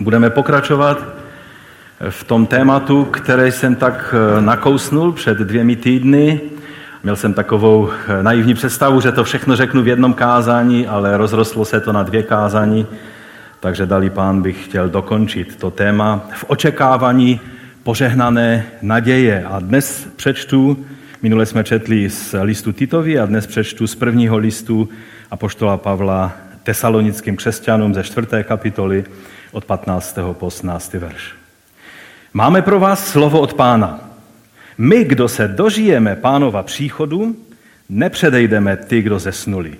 Budeme pokračovat v tom tématu, které jsem tak eh, nakousnul před dvěmi týdny. Měl jsem takovou eh, naivní představu, že to všechno řeknu v jednom kázání, ale rozrostlo se to na dvě kázání, takže dali pán bych chtěl dokončit to téma v očekávání požehnané naděje. A dnes přečtu, minule jsme četli z listu Titovi a dnes přečtu z prvního listu Apoštola Pavla tesalonickým křesťanům ze čtvrté kapitoly od 15. po 18. verš. Máme pro vás slovo od pána. My, kdo se dožijeme pánova příchodu, nepředejdeme ty, kdo zesnuli.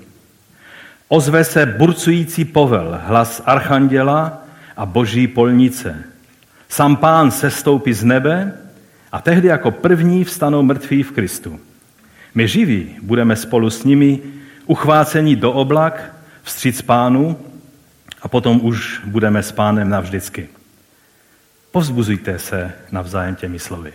Ozve se burcující povel, hlas archanděla a boží polnice. Sam pán se stoupí z nebe a tehdy jako první vstanou mrtví v Kristu. My živí budeme spolu s nimi uchváceni do oblak, vstříc pánu a potom už budeme s pánem navždycky. Povzbuzujte se navzájem těmi slovy.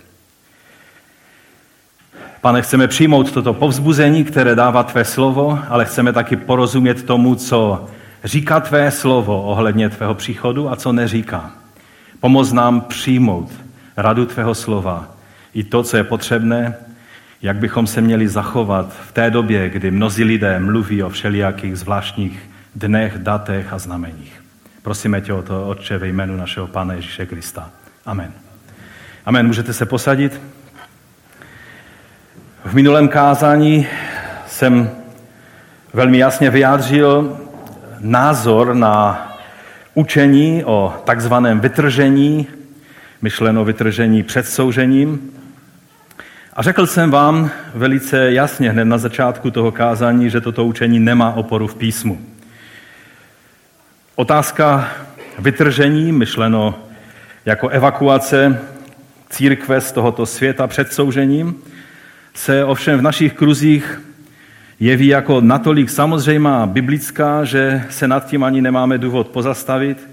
Pane, chceme přijmout toto povzbuzení, které dává tvé slovo, ale chceme taky porozumět tomu, co říká tvé slovo ohledně tvého příchodu a co neříká. Pomoz nám přijmout radu tvého slova i to, co je potřebné, jak bychom se měli zachovat v té době, kdy mnozí lidé mluví o všelijakých zvláštních dnech, datech a znameních. Prosíme tě o to, Otče, ve jménu našeho Pána Ježíše Krista. Amen. Amen. Můžete se posadit? V minulém kázání jsem velmi jasně vyjádřil názor na učení o takzvaném vytržení, myšleno vytržení před soužením. A řekl jsem vám velice jasně hned na začátku toho kázání, že toto učení nemá oporu v písmu. Otázka vytržení, myšleno jako evakuace církve z tohoto světa před soužením, se ovšem v našich kruzích jeví jako natolik samozřejmá biblická, že se nad tím ani nemáme důvod pozastavit,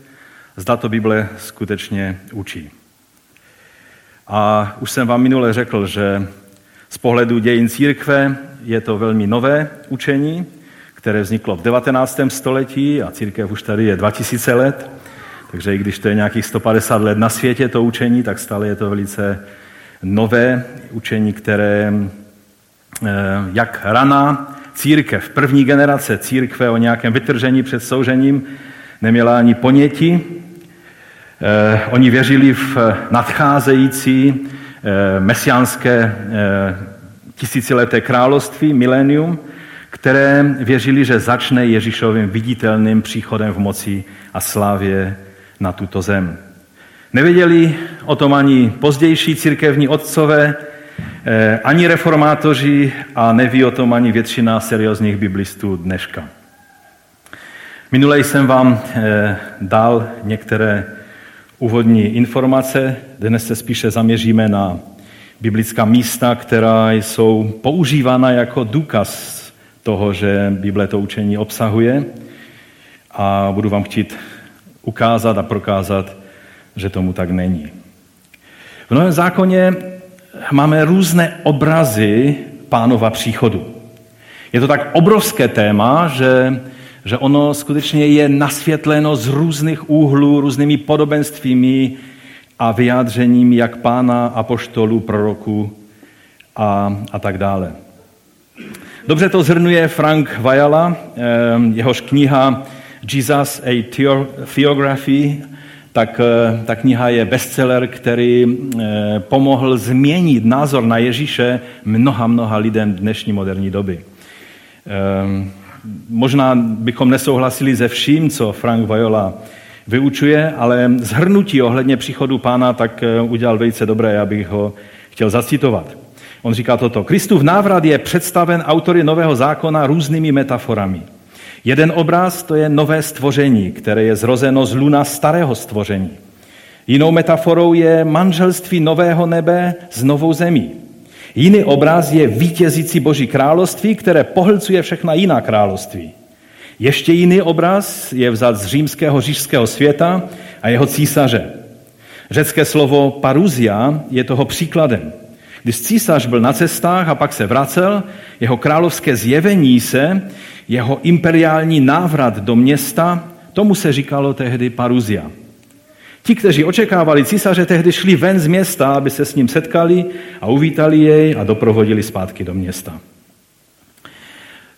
zda to Bible skutečně učí. A už jsem vám minule řekl, že z pohledu dějin církve je to velmi nové učení, které vzniklo v 19. století a církev už tady je 2000 let. Takže i když to je nějakých 150 let na světě, to učení, tak stále je to velice nové učení, které eh, jak rana církev, první generace církve o nějakém vytržení před soužením neměla ani ponětí. Eh, oni věřili v nadcházející eh, mesiánské tisícileté království, milénium, které věřili, že začne Ježíšovým viditelným příchodem v moci a slávě na tuto zem. Nevěděli o tom ani pozdější církevní otcové, eh, ani reformátoři a neví o tom ani většina seriózních biblistů dneška. Minule jsem vám eh, dal některé úvodní informace, dnes se spíše zaměříme na biblická místa, která jsou používána jako důkaz toho, že Bible to učení obsahuje a budu vám chtít ukázat a prokázat, že tomu tak není. V Novém zákoně máme různé obrazy pánova příchodu. Je to tak obrovské téma, že, že ono skutečně je nasvětleno z různých úhlů, různými podobenstvími a vyjádřeními jak pána, apoštolů, proroků a, a tak dále. Dobře to zhrnuje Frank Vajala, jehož kniha Jesus a Theography, tak eh, ta kniha je bestseller, který eh, pomohl změnit názor na Ježíše mnoha, mnoha lidem dnešní moderní doby. Možná bychom nesouhlasili se vším, co Frank Viola vyučuje, ale zhrnutí ohledně příchodu pána tak eh, udělal velice dobré, já bych ho chtěl zacitovat. On říká toto. Kristův návrat je představen autory Nového zákona různými metaforami. Jeden obraz to je nové stvoření, které je zrozeno z luna starého stvoření. Jinou metaforou je manželství nového nebe s novou zemí. Jiný obraz je vítězící boží království, které pohlcuje všechna jiná království. Ještě jiný obraz je vzat z římského říšského světa a jeho císaře. Řecké slovo paruzia je toho příkladem. Když císař byl na cestách a pak se vracel, jeho královské zjevení se, jeho imperiální návrat do města, tomu se říkalo tehdy paruzia. Ti, kteří očekávali císaře, tehdy šli ven z města, aby se s ním setkali a uvítali jej a doprovodili zpátky do města.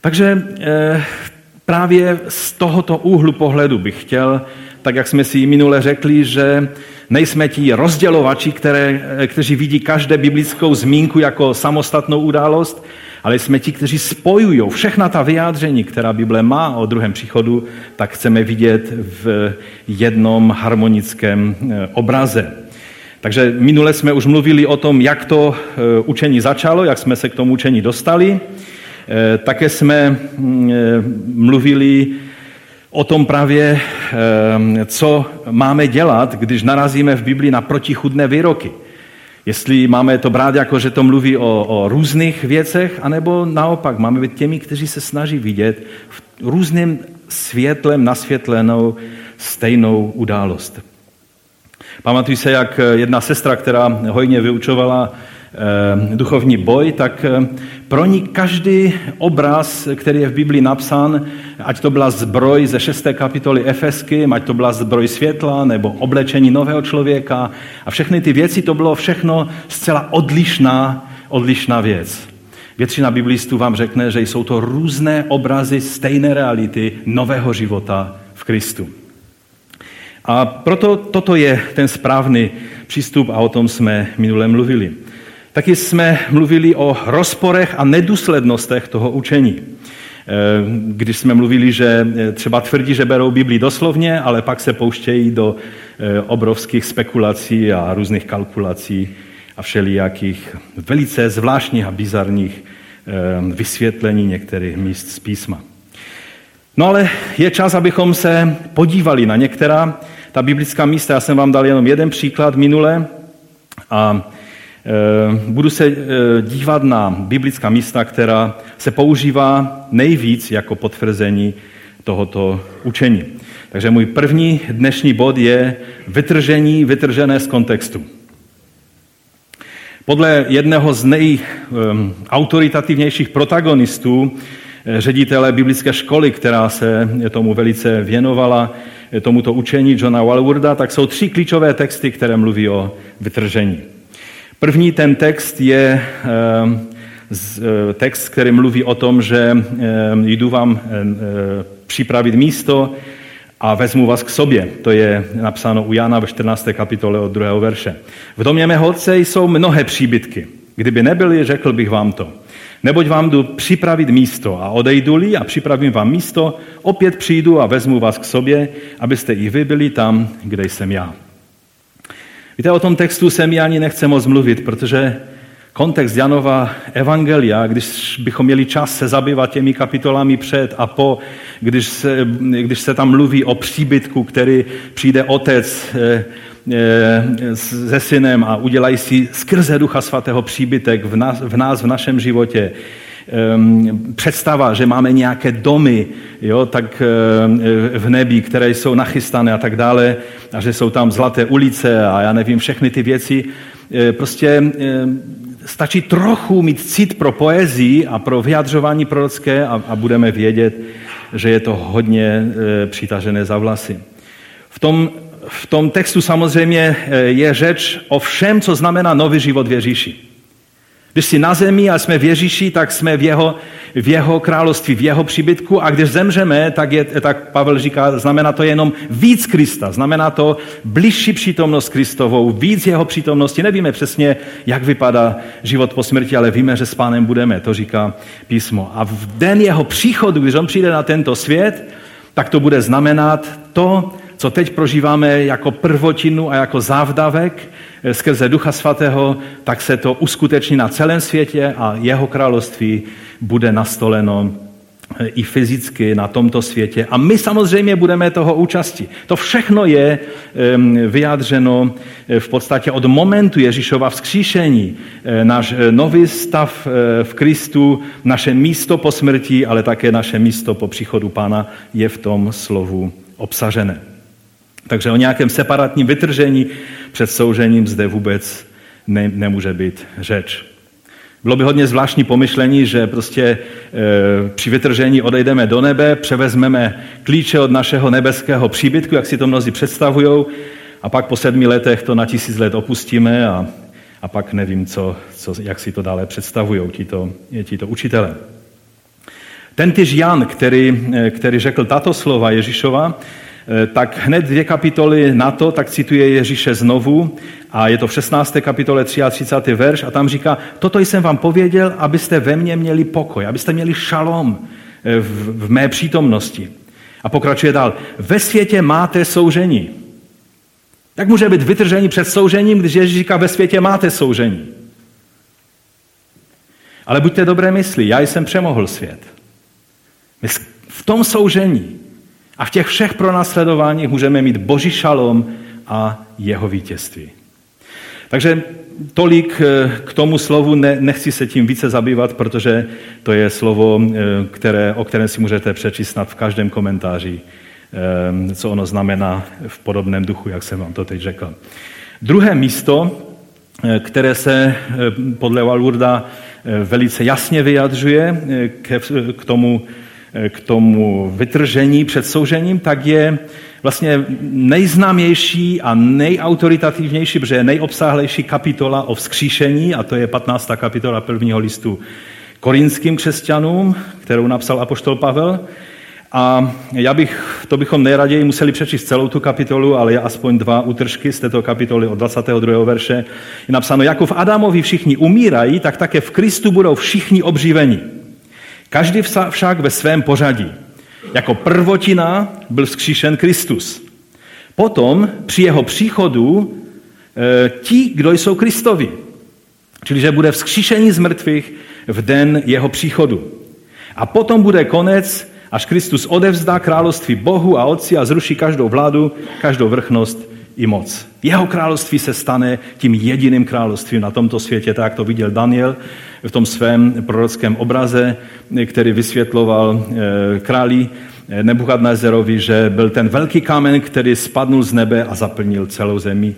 Takže eh, právě z tohoto úhlu pohledu bych chtěl, tak jak jsme si minule řekli, že nejsme ti rozdělovači, které, kteří vidí každé biblickou zmínku jako samostatnou událost, ale jsme ti, kteří spojují všechna ta vyjádření, která Bible má o druhém příchodu, tak chceme vidět v jednom harmonickém eh, obraze. Takže minule jsme už mluvili o tom, jak to eh, učení začalo, jak jsme se k tomu učení dostali. Eh, také jsme mm, mluvili o tom právě, co máme dělat, když narazíme v Biblii na protichudné výroky. Jestli máme to brát jako, že to mluví o, o různých věcech, anebo naopak máme být těmi, kteří se snaží vidět v různým světlem nasvětlenou stejnou událost. Pamatuju se, jak jedna sestra, která hojně vyučovala duchovní boj, tak eh, pro ní každý obraz, který je v Biblii napsán, ať to byla zbroj ze šesté kapitoly Efesky, ať to byla zbroj světla nebo oblečení nového člověka a všechny ty věci, to bylo všechno zcela odlišná, odlišná věc. Většina biblistů vám řekne, že jsou to různé obrazy stejné reality nového života v Kristu. A proto toto je ten správný přístup a o tom jsme minule mluvili. Taky jsme mluvili o rozporech a nedůslednostech toho učení. Eh, když jsme mluvili, že eh, třeba tvrdí, že berou Bibli doslovně, ale pak se pouštějí do eh, obrovských spekulací a různých kalkulací a všelijakých velice zvláštních a bizarních vysvětlení některých míst z písma. No ale je čas, abychom se podívali na některá ta biblická místa. Já jsem vám dal jenom jeden příklad minule a budu se eh, dívat na biblická místa, která se používá nejvíc jako potvrzení tohoto učení. Takže můj první dnešní bod je vytržení vytržené z kontextu. Podle jedného z nejautoritativnějších protagonistů, eh, ředitele biblické školy, která se tomu velice věnovala, tomuto učení Johna Walworda, tak jsou tři klíčové texty, které mluví o vytržení. První ten text je ehm, eh, text, který mluví o tom, že ehm, jdu vám eh, připravit místo a vezmu vás k sobě. To je napsáno u Jana ve 14. kapitole od 2. verše. V domě mého otce jsou mnohé příbytky. Kdyby nebyly, řekl bych vám to. Neboť vám jdu připravit místo a odejdu-li a připravím vám místo, opět přijdu a vezmu vás k sobě, abyste i vy byli tam, kde jsem já. Víte, o tom textu se mi ani nechce moc mluvit, protože kontext Janova Evangelia, když bychom měli čas se zabývat těmi kapitolami před a po, když se, když se tam mluví o příbytku, který přijde otec eh, eh, se synem a udělají si skrze Ducha Svatého příbytek v nás, v nás, v našem životě, představa, že máme nějaké domy jo, tak ehm, v nebi, které jsou nachystané a tak dále, a že jsou tam zlaté ulice a já nevím, všechny ty věci. Eh, prostě ehm, stačí trochu mít cit pro poezii a pro vyjadřování prorocké a, a budeme vědět, že je to hodně eh, přitažené za vlasy. V tom, v tom textu samozřejmě eh, je řeč o všem, co znamená nový život v Ježíši. Když jsi na zemi a jsme v Ježíši, tak jsme v jeho, v jeho království, v jeho příbytku a když zemřeme, tak, je, tak Pavel říká, znamená to jenom víc Krista, znamená to blížší přítomnost Kristovou, víc jeho přítomnosti. Nevíme přesně, jak vypadá život po smrti, ale víme, že s pánem budeme, to říká písmo. A v den jeho příchodu, když on přijde na tento svět, tak to bude znamenat to, co teď prožíváme jako prvotinu a jako závdavek skrze Ducha Svatého, tak se to uskuteční na celém světě a jeho království bude nastoleno eh, i fyzicky na tomto světě. A my samozřejmě budeme toho účastí. To všechno je vyjádřeno eh, v podstatě od momentu Ježíšova vzkříšení. Náš nový stav v Kristu, naše místo po smrti, ale také naše místo po příchodu Pána je v tom slovu obsažené. Takže o nějakém separátním vytržení před soužením zde vůbec ne, nemůže být řeč. Bylo by hodně zvláštní pomyšlení, že prostě e, při vytržení odejdeme do nebe, převezmeme klíče od našeho nebeského příbytku, jak si to mnozí představují, a pak po sedmi letech to na tisíc let opustíme a, a pak nevím, co, co, jak si to dále představují tito, tito učitele. Ten tyž Jan, který, který řekl tato slova Ježíšova, tak hned dvě kapitoly na to, tak cituje Ježíše znovu a je to v 16. kapitole 33. verš a tam říká, toto jsem vám pověděl, abyste ve mně měli pokoj, abyste měli šalom v, v mé přítomnosti. A pokračuje dál. Ve světě máte soužení. Jak může být vytržení před soužením, když Ježíš říká, ve světě máte soužení? Ale buďte dobré mysli, já jsem přemohl svět. My v tom soužení a v těch všech pronásledováních můžeme mít boží šalom a jeho vítězství. Takže tolik eh, k tomu slovu, ne, nechci se tím více zabývat, protože to je slovo, eh, které, o kterém si můžete přečíst snad v každém komentáři, eh, co ono znamená v podobném duchu, jak jsem vám to teď řekl. Druhé místo, které se podle Walurda velice jasně vyjadřuje k tomu, k tomu vytržení před soužením, tak je vlastně nejznámější a nejautoritativnější, protože je nejobsáhlejší kapitola o vzkříšení, a to je 15. kapitola prvního listu korinským křesťanům, kterou napsal apoštol Pavel. A já bych, to bychom nejraději museli přečíst celou tu kapitolu, ale je aspoň dva útržky z této kapitoly od 22. verše. Je napsáno, jako v Adamovi všichni umírají, tak také v Kristu budou všichni obživeni. Každý však ve svém pořadí. Jako prvotina byl vzkříšen Kristus. Potom při jeho příchodu e, ti, kdo jsou Kristovi. Čili, že bude vzkříšení z mrtvých v den jeho příchodu. A potom bude konec, až Kristus odevzdá království Bohu a Otci a zruší každou vládu, každou vrchnost i moc. Jeho království se stane tím jediným královstvím na tomto světě, tak to viděl Daniel v tom svém prorockém obraze, který vysvětloval eh, králi eh, Nebuchadnezerovi, že byl ten velký kámen, který spadnul z nebe a zaplnil celou zemi.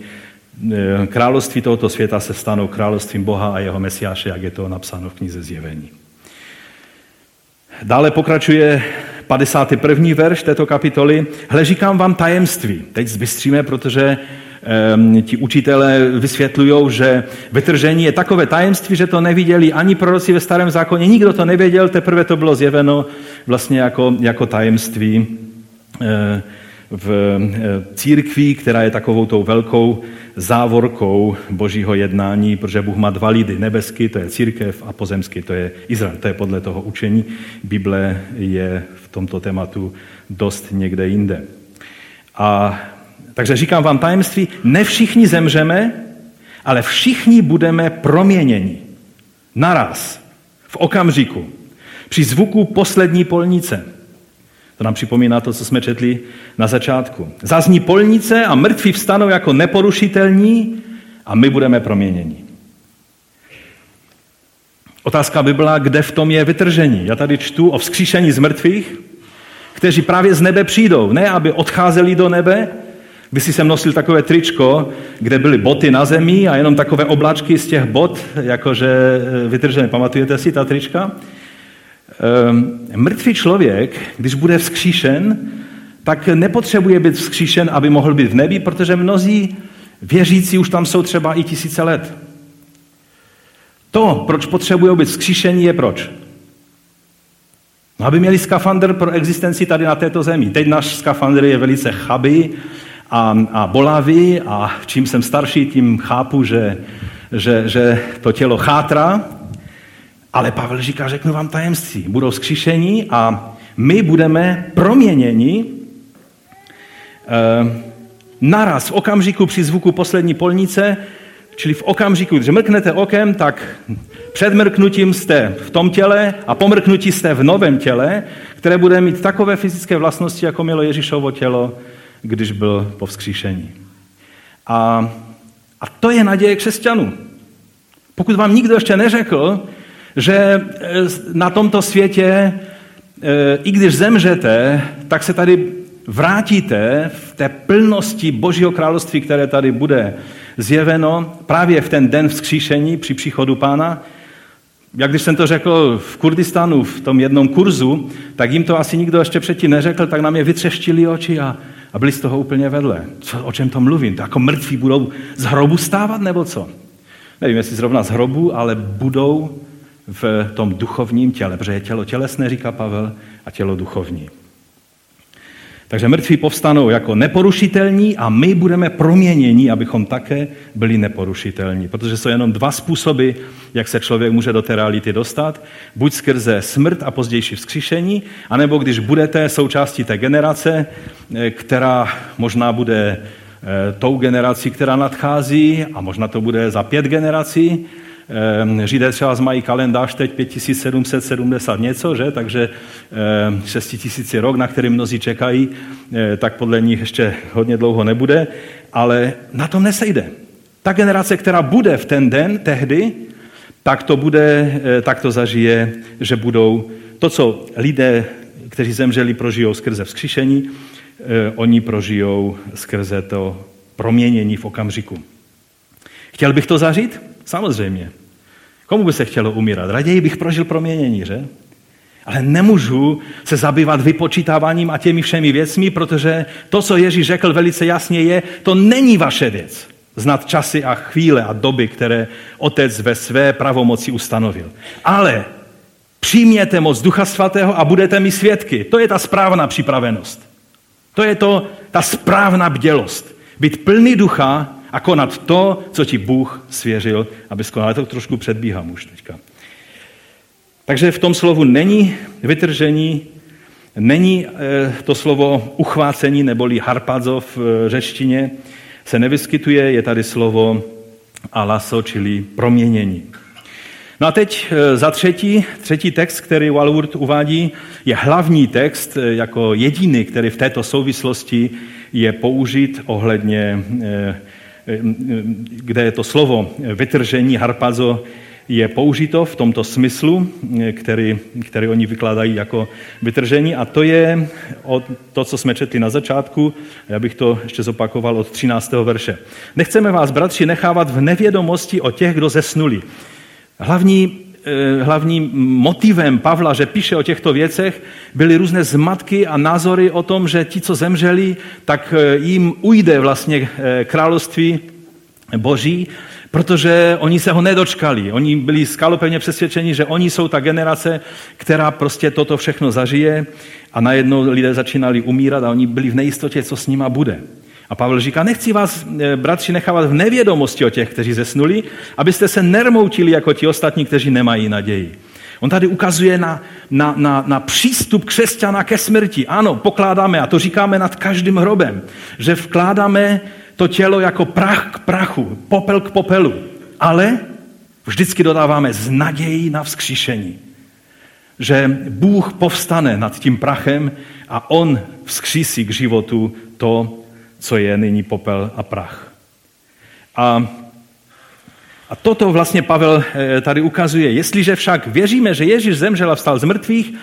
Eh, království tohoto světa se stanou královstvím Boha a jeho mesiáše, jak je to napsáno v knize Zjevení. Dále pokračuje 51. verš této kapitoly. Hle, říkám vám tajemství. Teď zbystříme, protože um, ti učitelé vysvětlují, že vytržení je takové tajemství, že to neviděli ani proroci ve starém zákoně, nikdo to nevěděl, teprve to bylo zjeveno vlastně jako, jako tajemství eh, v eh, církví, která je takovou tou velkou závorkou božího jednání, protože Bůh má dva lidy, nebeský, to je církev, a pozemský, to je Izrael. To je podle toho učení. Bible je v tomto tématu dost někde jinde. A takže říkám vám tajemství, ne všichni zemřeme, ale všichni budeme proměněni. Naraz, v okamžiku, při zvuku poslední polnice. To nám připomíná to, co jsme četli na začátku. Zazní polnice a mrtví vstanou jako neporušitelní a my budeme proměněni. Otázka by byla, kde v tom je vytržení. Já tady čtu o vzkříšení z mrtvých, kteří právě z nebe přijdou. Ne, aby odcházeli do nebe, když jsem nosil takové tričko, kde byly boty na zemi a jenom takové oblačky z těch bot, jakože eh, vytržené. Pamatujete si ta trička? Ehm, mrtvý člověk, když bude vzkříšen, tak nepotřebuje být vzkříšen, aby mohl být v nebi, protože mnozí věřící už tam jsou třeba i tisíce let. To, proč potřebují být vzkříšení, je proč? No, aby měli skafandr pro existenci tady na této zemi. Teď náš skafandr je velice chabý a, a bolavý a čím jsem starší, tím chápu, že, že, že to tělo chátra, ale Pavel říká, řeknu vám tajemství. Budou zkříšení a my budeme proměněni e, naraz v okamžiku při zvuku poslední polnice, čili v okamžiku, když mrknete okem, tak před mrknutím jste v tom těle a po mrknutí jste v novém těle, které bude mít takové fyzické vlastnosti, jako mělo Ježíšovo tělo, když byl po vzkříšení. A, a to je naděje křesťanů. Pokud vám nikdo ještě neřekl, že e, na tomto světě, e, i když zemřete, tak se tady vrátíte v té plnosti Božího království, které tady bude zjeveno právě v ten den vzkříšení při příchodu pána, jak když jsem to řekl v Kurdistánu v tom jednom kurzu, tak jim to asi nikdo ještě předtím neřekl, tak na mě vytřeštili oči a, a byli z toho úplně vedle. Co, o čem to mluvím? To jako mrtví budou z hrobu stávat nebo co? Nevím, jestli zrovna z hrobu, ale budou v tom duchovním těle, protože je tělo tělesné, říká Pavel, a tělo duchovní. Takže mrtví povstanou jako neporušitelní a my budeme proměněni, abychom také byli neporušitelní. Protože jsou jenom dva způsoby, jak se člověk může do té reality dostat. Buď skrze smrt a pozdější vzkříšení, anebo když budete součástí té generace, eh, která možná bude eh, tou generací, která nadchází, a možná to bude za pět generací, Židé třeba mají kalendář teď 5770 něco, že? takže 6000 ehm, rok, na který mnozí čekají, eh, tak podle nich ještě hodně dlouho nebude, ale na tom nesejde. Ta generace, která bude v ten den tehdy, tak to, bude, eh, tak to zažije, že budou to, co lidé, kteří zemřeli, prožijou skrze vzkříšení, eh, oni prožijou skrze to proměnění v okamžiku. Chtěl bych to zažít? Samozřejmě. Komu by se chtělo umírat? Raději bych prožil proměnění, že? Ale nemůžu se zabývat vypočítáváním a těmi všemi věcmi, protože to, co Ježíš řekl velice jasně, je, to není vaše věc. Znat časy a chvíle a doby, které Otec ve své pravomoci ustanovil. Ale přijměte moc Ducha Svatého a budete mi svědky. To je ta správná připravenost. To je to, ta správná bdělost. Být plný ducha a konat to, co ti Bůh svěřil, aby skonal. To trošku předbíhám už teďka. Takže v tom slovu není vytržení, není eh, to slovo uchvácení neboli harpazo v eh, řečtině, se nevyskytuje, je tady slovo alaso, čili proměnění. No a teď eh, za třetí, třetí text, který Walworth uvádí, je hlavní text jako jediný, který v této souvislosti je použit ohledně kde je to slovo vytržení, harpazo, je použito v tomto smyslu, který, který oni vykládají jako vytržení a to je od to, co jsme četli na začátku, já bych to ještě zopakoval od 13. verše. Nechceme vás, bratři, nechávat v nevědomosti o těch, kdo zesnuli. Hlavní eh, hlavním motivem Pavla, že píše o těchto věcech, byly různé zmatky a názory o tom, že ti, co zemřeli, tak eh, jim ujde vlastně eh, království boží, protože oni se ho nedočkali. Oni byli skalopevně přesvědčeni, že oni jsou ta generace, která prostě toto všechno zažije a najednou lidé začínali umírat a oni byli v nejistotě, co s nima bude. A Pavel říká, nechci vás, eh, bratři, nechávat v nevědomosti o těch, kteří zesnuli, abyste se nermoutili jako ti ostatní, kteří nemají naději. On tady ukazuje na, na, na, na přístup křesťana ke smrti. Ano, pokládáme, a to říkáme nad každým hrobem, že vkládáme to tělo jako prach k prachu, popel k popelu. Ale vždycky dodáváme z naději na vzkříšení. Že Bůh povstane nad tím prachem a On vzkřísí k životu to, co je nyní popel a prach. A, a toto vlastně Pavel eh, tady ukazuje. Jestliže však věříme, že Ježíš zemřel a vstal z mrtvých,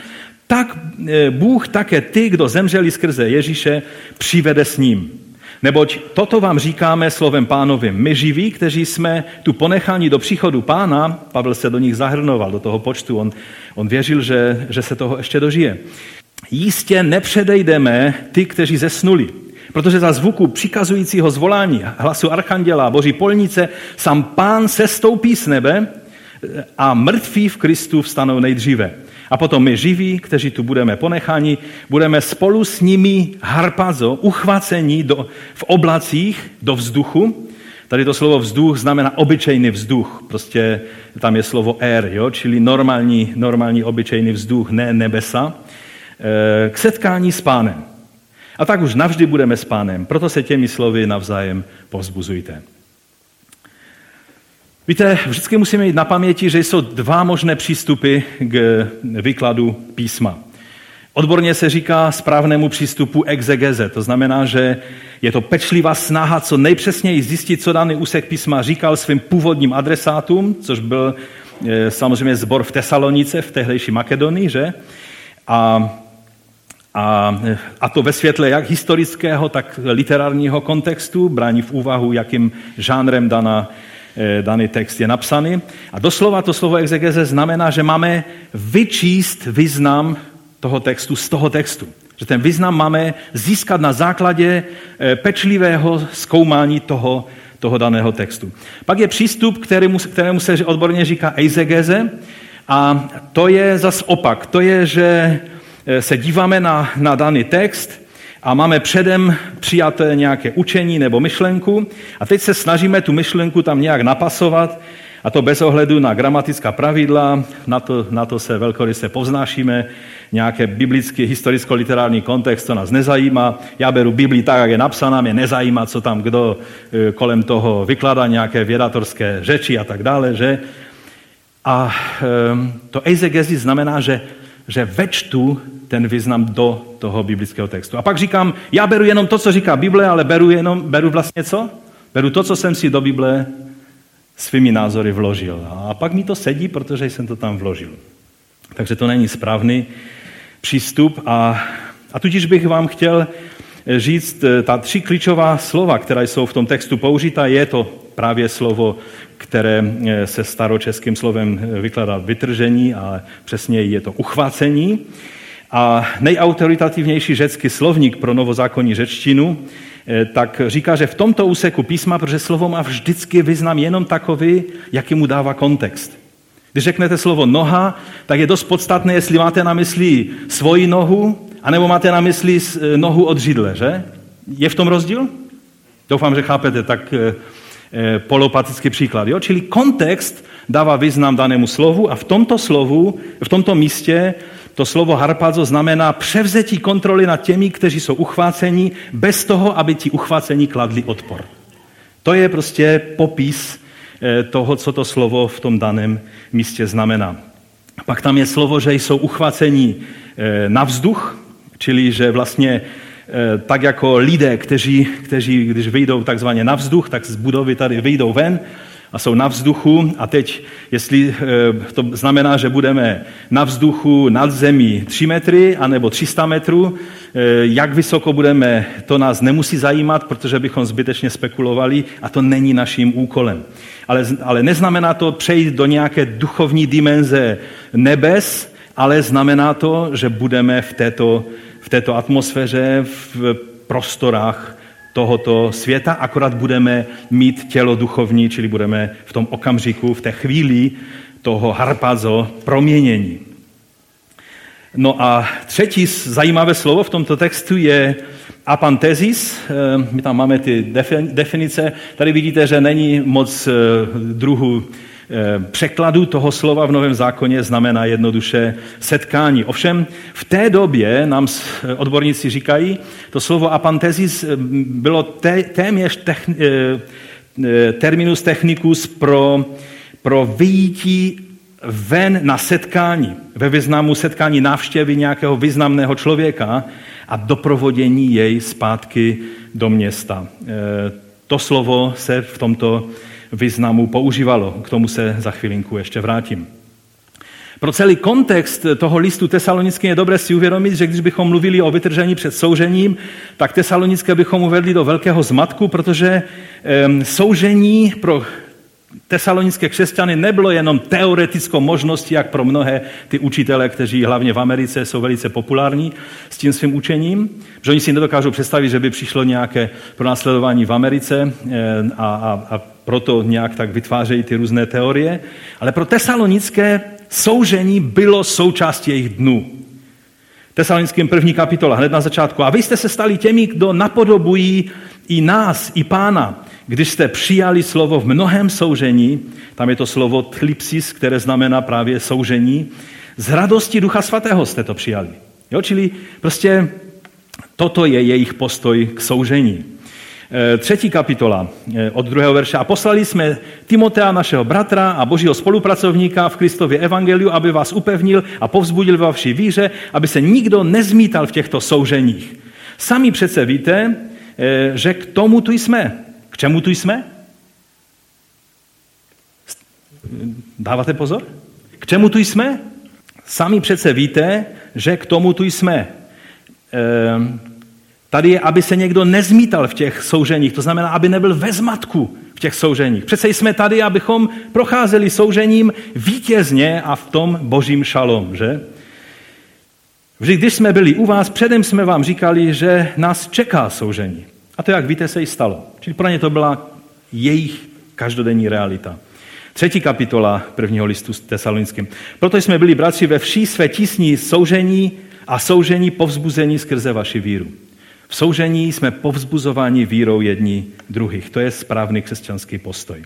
tak eh, Bůh také ty, kdo zemřeli skrze Ježíše, přivede s ním. Neboť toto vám říkáme slovem pánovým. My živí, kteří jsme tu ponecháni do příchodu pána, Pavel se do nich zahrnoval, do toho počtu, on, on věřil, že, že se toho ještě dožije. Jistě nepředejdeme ty, kteří zesnuli, protože za zvuku přikazujícího zvolání hlasu archanděla boží polnice sám pán se stoupí z nebe a mrtví v Kristu vstanou nejdříve. A potom my živí, kteří tu budeme ponecháni, budeme spolu s nimi harpazo, uchvacení do, v oblacích do vzduchu. Tady to slovo vzduch znamená obyčejný vzduch. Prostě tam je slovo air, jo? čili normální, normální obyčejný vzduch, ne nebesa. E, k setkání s pánem. A tak už navždy budeme s pánem. Proto se těmi slovy navzájem povzbuzujte. Víte, vždycky musíme mít na paměti, že jsou dva možné přístupy k výkladu písma. Odborně se říká správnému přístupu exegeze, to znamená, že je to pečlivá snaha co nejpřesněji zjistit, co daný úsek písma říkal svým původním adresátům, což byl e, samozřejmě zbor v Tesalonice, v tehdejší Makedonii, že? A, a, a to ve světle jak historického, tak literárního kontextu, brání v úvahu, jakým žánrem daná eh, daný text je napsaný. A doslova to slovo exegeze znamená, že máme vyčíst význam toho textu z toho textu. Že ten význam máme získat na základě eh, pečlivého zkoumání toho, toho daného textu. Pak je přístup, kterému, kterému se odborně říká eisegeze, a to je zas opak. To je, že eh, se díváme na, na daný text a máme předem přijaté nějaké učení nebo myšlenku a teď se snažíme tu myšlenku tam nějak napasovat a to bez ohledu na gramatická pravidla, na to, na to se velkoryse povznášíme, nějaké biblický, historicko-literární kontext, to nás nezajímá. Já beru Biblii tak, jak je napsaná, mě nezajímá, co tam kdo e, kolem toho vykládá, nějaké vědatorské řeči a tak dále, že? A ehm, to eizegezi znamená, že, že večtu ten význam do toho biblického textu. A pak říkám, já beru jenom to, co říká Bible, ale beru, jenom, beru vlastně co? Beru to, co jsem si do Bible svými názory vložil. A pak mi to sedí, protože jsem to tam vložil. Takže to není správný přístup a, a tudíž bych vám chtěl říct eh, ta tři klíčová slova, která jsou v tom textu použita. Je to právě slovo, které eh, se staročeským slovem eh, vykládá vytržení, ale přesně je to uchvácení. A nejautoritativnější řecký slovník pro novozákonní řečtinu tak říká, že v tomto úseku písma, protože slovo má vždycky význam jenom takový, jaký mu dává kontext. Když řeknete slovo noha, tak je dost podstatné, jestli máte na mysli svoji nohu, anebo máte na mysli nohu od židle, že? Je v tom rozdíl? Doufám, že chápete tak polopatický příklad. Jo? Čili kontext dává význam danému slovu a v tomto slovu, v tomto místě to slovo harpazo znamená převzetí kontroly nad těmi, kteří jsou uchváceni, bez toho, aby ti uchvácení kladli odpor. To je prostě popis toho, co to slovo v tom daném místě znamená. Pak tam je slovo, že jsou uchváceni na vzduch, Čili, že vlastně eh, tak jako lidé, kteří, kteří když vyjdou takzvaně na vzduch, tak z budovy tady vyjdou ven a jsou na vzduchu a teď, jestli eh, to znamená, že budeme na vzduchu nad zemí 3 metry anebo 300 metrů, eh, jak vysoko budeme, to nás nemusí zajímat, protože bychom zbytečně spekulovali a to není naším úkolem. Ale, ale neznamená to přejít do nějaké duchovní dimenze nebes, ale znamená to, že budeme v této v této atmosféře, v prostorách tohoto světa, akorát budeme mít tělo duchovní, čili budeme v tom okamžiku, v té chvíli toho harpazo proměnění. No a třetí zajímavé slovo v tomto textu je apantezis. Eh, my tam máme ty definice. Tady vidíte, že není moc eh, druhů překladu toho slova v Novém zákoně znamená jednoduše setkání. Ovšem v té době nám odborníci říkají, to slovo apantezis eh, bylo té, téměř techni, eh, terminus technicus pro, pro vyjítí ven na setkání, ve významu setkání návštěvy nějakého významného člověka a doprovodění jej zpátky do města. To slovo se v tomto významu používalo. K tomu se za chvilinku ještě vrátím. Pro celý kontext toho listu tesalonickým je dobré si uvědomit, že když bychom mluvili o vytržení před soužením, tak tesalonické bychom uvedli do velkého zmatku, protože soužení pro tesalonické křesťany nebylo jenom teoretickou možností, jak pro mnohé ty učitele, kteří hlavně v Americe jsou velice populární s tím svým učením, že oni si nedokážou představit, že by přišlo nějaké pronásledování v Americe a, a, a proto nějak tak vytvářejí ty různé teorie, ale pro tesalonické soužení bylo součástí jejich dnů. Tesalonickým první kapitola, hned na začátku. A vy jste se stali těmi, kdo napodobují i nás, i pána, když jste přijali slovo v mnohem soužení, tam je to slovo thlipsis, které znamená právě soužení, z radosti Ducha Svatého jste to přijali. Jo, čili prostě toto je jejich postoj k soužení. Eh, třetí kapitola eh, od druhého verše. A poslali jsme Timotea, našeho bratra a božího spolupracovníka v Kristově evangeliu, aby vás upevnil a povzbudil ve vaší víře, aby se nikdo nezmítal v těchto souženích. Sami přece víte, eh, že k tomu tu jsme. K čemu tu jsme? Dáváte pozor? K čemu tu jsme? Sami přece víte, že k tomu tu jsme. Tady je, aby se někdo nezmítal v těch souženích, to znamená, aby nebyl ve zmatku v těch souženích. Přece jsme tady, abychom procházeli soužením vítězně a v tom božím šalom, že? Vždy, když jsme byli u vás, předem jsme vám říkali, že nás čeká soužení. A to, jak víte, se i stalo. Čili pro ně to byla jejich každodenní realita. Třetí kapitola prvního listu s tesalonickým. Proto jsme byli bratři ve vší své tísní soužení a soužení povzbuzení skrze vaši víru. V soužení jsme povzbuzováni vírou jední druhých. To je správný křesťanský postoj.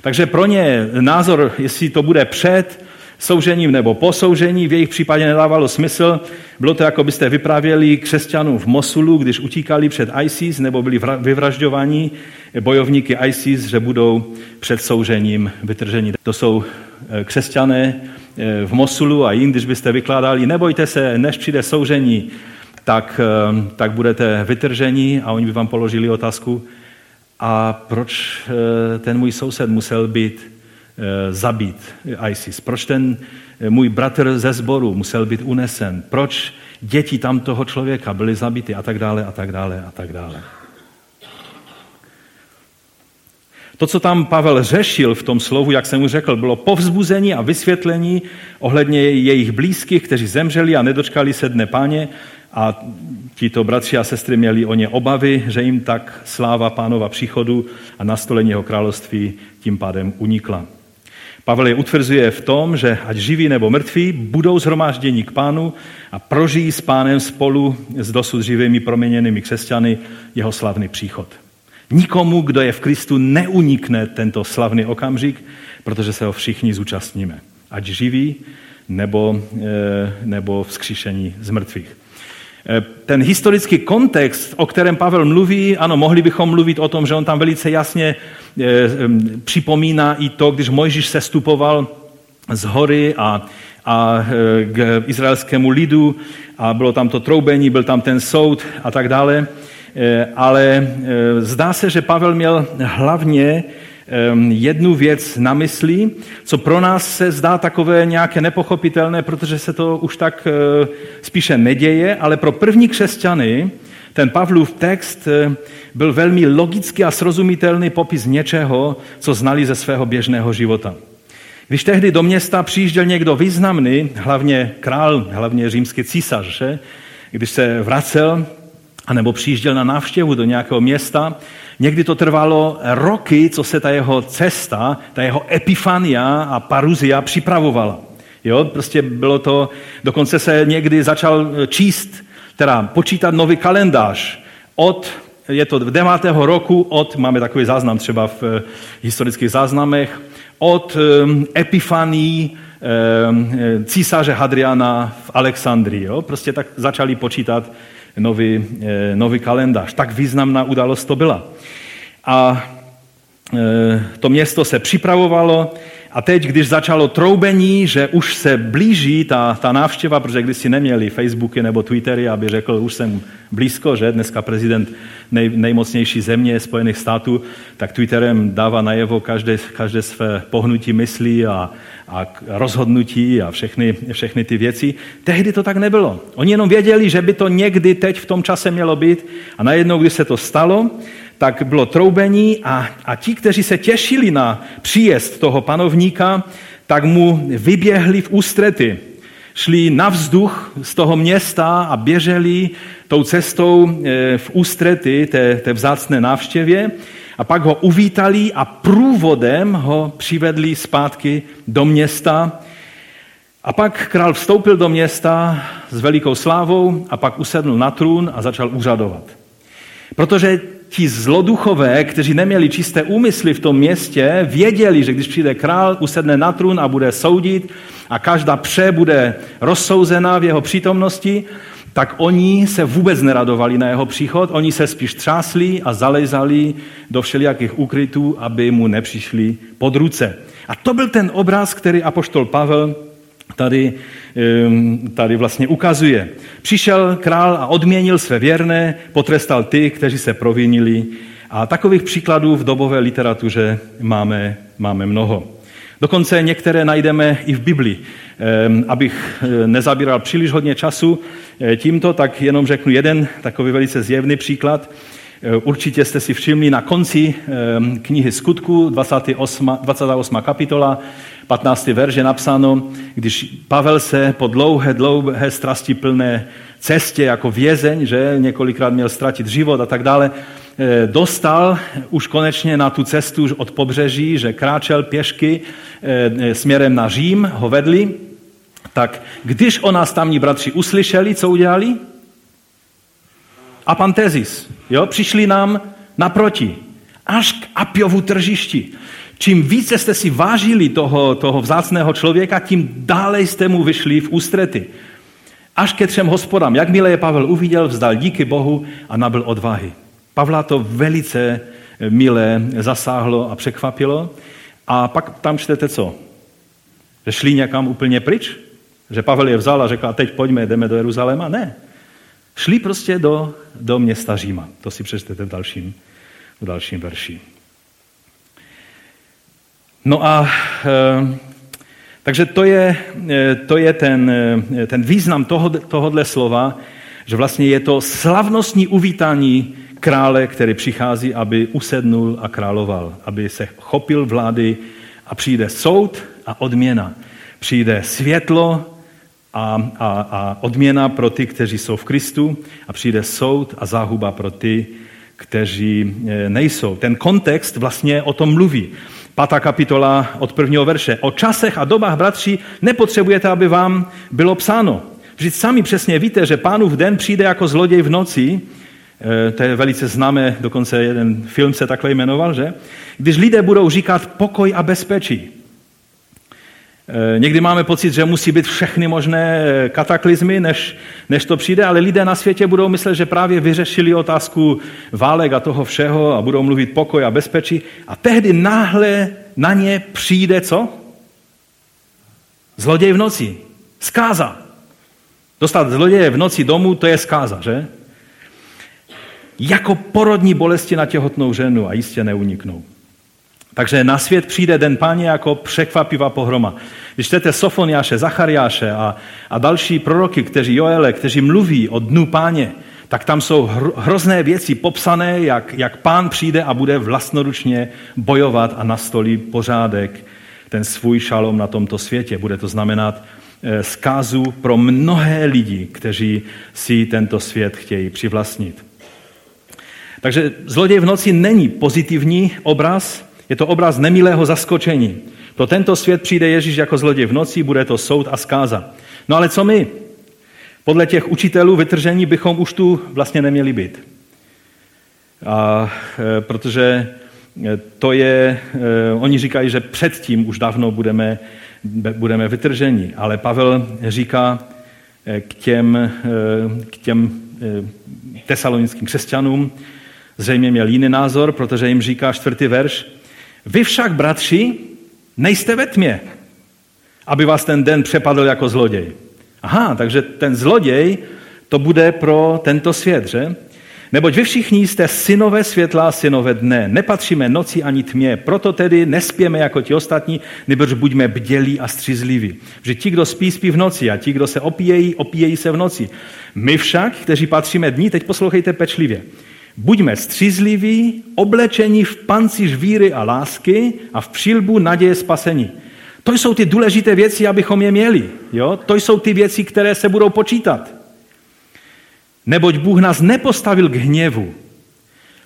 Takže pro ně názor, jestli to bude před soužením nebo po soužení, v jejich případě nedávalo smysl. Bylo to, jako byste vyprávěli křesťanům v Mosulu, když utíkali před ISIS nebo byli vyvražďováni bojovníky ISIS, že budou před soužením vytrženi. To jsou eh, křesťané eh, v Mosulu a jinde, když byste vykládali, nebojte se, než přijde soužení, tak, eh, tak budete vytrženi a oni by vám položili otázku, a proč ten můj soused musel být zabít ISIS? Proč ten můj bratr ze sboru musel být unesen? Proč děti tam toho člověka byly zabity a tak dále a tak dále a tak dále. To, co tam Pavel řešil v tom slovu, jak jsem mu řekl, bylo povzbuzení a vysvětlení ohledně jejich blízkých, kteří zemřeli a nedočkali se dne páně a tito bratři a sestry měli o ně obavy, že jim tak sláva pánova příchodu a nastolení jeho království tím pádem unikla. Pavel je utvrzuje v tom, že ať živí nebo mrtví, budou zhromážděni k pánu a prožijí s pánem spolu s dosud živými proměněnými křesťany jeho slavný příchod. Nikomu, kdo je v Kristu, neunikne tento slavný okamžik, protože se ho všichni zúčastníme. Ať živí, nebo, eh, nebo vzkříšení z mrtvých. Eh, ten historický kontext, o kterém Pavel mluví, ano, mohli bychom mluvit o tom, že on tam velice jasně eh, připomíná i to, když Mojžíš sestupoval z hory a, a k izraelskému lidu a bylo tam to troubení, byl tam ten soud a tak dále. Eh, ale eh, zdá se, že Pavel měl hlavně jednu věc na mysli, co pro nás se zdá takové nějaké nepochopitelné, protože se to už tak eh, spíše neděje, ale pro první křesťany ten Pavlův text byl velmi logický a srozumitelný popis něčeho, co znali ze svého běžného života. Když tehdy do města přijížděl někdo významný, hlavně král, hlavně římský císař, že? když se vracel, anebo přijížděl na návštěvu do nějakého města. Někdy to trvalo roky, co se ta jeho cesta, ta jeho epifania a paruzia připravovala. Jo, prostě bylo to, dokonce se někdy začal číst, teda počítat nový kalendář od, je to 9. roku od, máme takový záznam třeba v eh, historických záznamech, od um, epifaní um, císaře Hadriana v Alexandrii. Jo? Prostě tak začali počítat nový, eh, nový kalendář. Tak významná událost to byla. A eh, to město se připravovalo a teď, když začalo troubení, že už se blíží ta, ta návštěva, protože když si neměli Facebooky nebo Twittery, aby řekl, už jsem blízko, že dneska prezident nej, nejmocnější země Spojených států, tak Twitterem dává najevo každé, každé své pohnutí myslí a, a rozhodnutí a všechny, všechny ty věci. Tehdy to tak nebylo. Oni jenom věděli, že by to někdy teď v tom čase mělo být a najednou, když se to stalo, tak bylo troubení a, a ti, kteří se těšili na příjezd toho panovníka, tak mu vyběhli v ústrety. Šli na vzduch z toho města a běželi tou cestou e, v ústrety té, té vzácné návštěvě a pak ho uvítali a průvodem ho přivedli zpátky do města. A pak král vstoupil do města s velikou slávou a pak usedl na trůn a začal úřadovat. Protože ti zloduchové, kteří neměli čisté úmysly v tom městě, věděli, že když přijde král, usedne na trůn a bude soudit a každá pře bude rozsouzena v jeho přítomnosti, tak oni se vůbec neradovali na jeho příchod, oni se spíš třásli a zalezali do všelijakých úkrytů, aby mu nepřišli pod ruce. A to byl ten obraz, který apoštol Pavel tady, tady vlastně ukazuje. Přišel král a odměnil své věrné, potrestal ty, kteří se provinili. A takových příkladů v dobové literatuře máme, máme mnoho. Dokonce některé najdeme i v Biblii. Abych eh, nezabíral příliš hodně času eh, tímto, tak jenom řeknu jeden takový velice zjevný příklad. Určitě jste si všimli na konci knihy Skutku, 28, 28. kapitola, 15. verš je napsáno, když Pavel se po dlouhé, dlouhé strasti plné cestě jako vězeň, že několikrát měl ztratit život a tak dále, eh, dostal už konečně na tu cestu od pobřeží, že kráčel pěšky eh, směrem na Řím, ho vedli, tak když o nás tamní bratři uslyšeli, co udělali? Apantezis. Jo? Přišli nám naproti, až k Apiovu tržišti. Čím více jste si vážili toho, toho vzácného člověka, tím dále jste mu vyšli v ústrety. Až ke třem hospodám. Jakmile je Pavel uviděl, vzdal díky Bohu a nabil odvahy. Pavla to velice milé zasáhlo a překvapilo. A pak tam čtete co? Že šli někam úplně pryč? Že Pavel je vzal a řekl, a teď pojďme, jdeme do Jeruzaléma? Ne. Šli prostě do, do města Říma. To si přečtete v dalším, v dalším verši. No a e, takže to je, e, to je ten, e, ten význam toho, tohohle slova, že vlastně je to slavnostní uvítání krále, který přichází, aby usednul a královal, aby se chopil vlády a přijde soud a odměna. Přijde světlo a, a, a odměna pro ty, kteří jsou v Kristu a přijde soud a záhuba pro ty, kteří nejsou. Ten kontext vlastně o tom mluví. Pátá kapitola od prvního verše. O časech a dobách, bratři, nepotřebujete, aby vám bylo psáno. Vždyť sami přesně víte, že pánův den přijde jako zloděj v noci, e, to je velice známé, dokonce jeden film se takhle jmenoval, že? Když lidé budou říkat pokoj a bezpečí. Eh, někdy máme pocit, že musí být všechny možné eh, kataklizmy, než, než to přijde, ale lidé na světě budou myslet, že právě vyřešili otázku válek a toho všeho a budou mluvit pokoj a bezpečí. A tehdy náhle na ně přijde co? Zloděj v noci. Skáza. Dostat zloděje v noci domů, to je skáza, že? Jako porodní bolesti na těhotnou ženu a jistě neuniknou. Takže na svět přijde den páně jako překvapivá pohroma. Když čtete Sofoniáše, Zachariáše a, a další proroky, kteří Joele, kteří mluví o dnu páně, tak tam jsou hrozné věci popsané, jak, jak pán přijde a bude vlastnoručně bojovat a nastolí pořádek, ten svůj šalom na tomto světě. Bude to znamenat eh, zkázu pro mnohé lidi, kteří si tento svět chtějí přivlastnit. Takže zloděj v noci není pozitivní obraz, je to obraz nemilého zaskočení. Pro tento svět přijde Ježíš jako zloděj v noci, bude to soud a zkáza. No ale co my? Podle těch učitelů vytržení bychom už tu vlastně neměli být. A, e, protože e, to je, e, oni říkají, že předtím už dávno budeme, budeme vytrženi. Ale Pavel říká k těm, k těm tesalonickým křesťanům, zřejmě měl jiný názor, protože jim říká čtvrtý verš, vy však, bratři, nejste ve tmě, aby vás ten den přepadl jako zloděj. Aha, takže ten zloděj to bude pro tento svět, že? Neboť vy všichni jste synové světla, synové dne. Nepatříme noci ani tmě, proto tedy nespěme jako ti ostatní, nebož buďme bdělí a střízliví. Že ti, kdo spí, spí v noci a ti, kdo se opíjejí, opíjejí se v noci. My však, kteří patříme dní, teď poslouchejte pečlivě. Buďme střízliví, oblečení v pancíř víry a lásky a v přilbu naděje spasení. To jsou ty důležité věci, abychom je měli. Jo? To jsou ty věci, které se budou počítat. Neboť Bůh nás nepostavil k hněvu.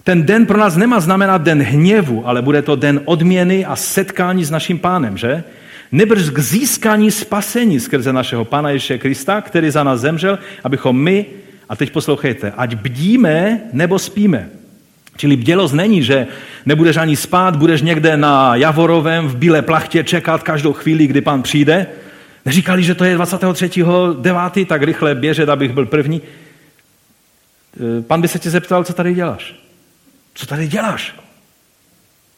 Ten den pro nás nemá znamenat den hněvu, ale bude to den odměny a setkání s naším pánem, že? Nebrž k získání spasení skrze našeho Pána Ježíše Krista, který za nás zemřel, abychom my a teď poslouchejte, ať bdíme nebo spíme. Čili bdělost není, že nebudeš ani spát, budeš někde na Javorovém v bílé plachtě čekat každou chvíli, kdy pan přijde. Neříkali, že to je 23.9., tak rychle běžet, abych byl první. E, pan by se tě zeptal, co tady děláš. Co tady děláš?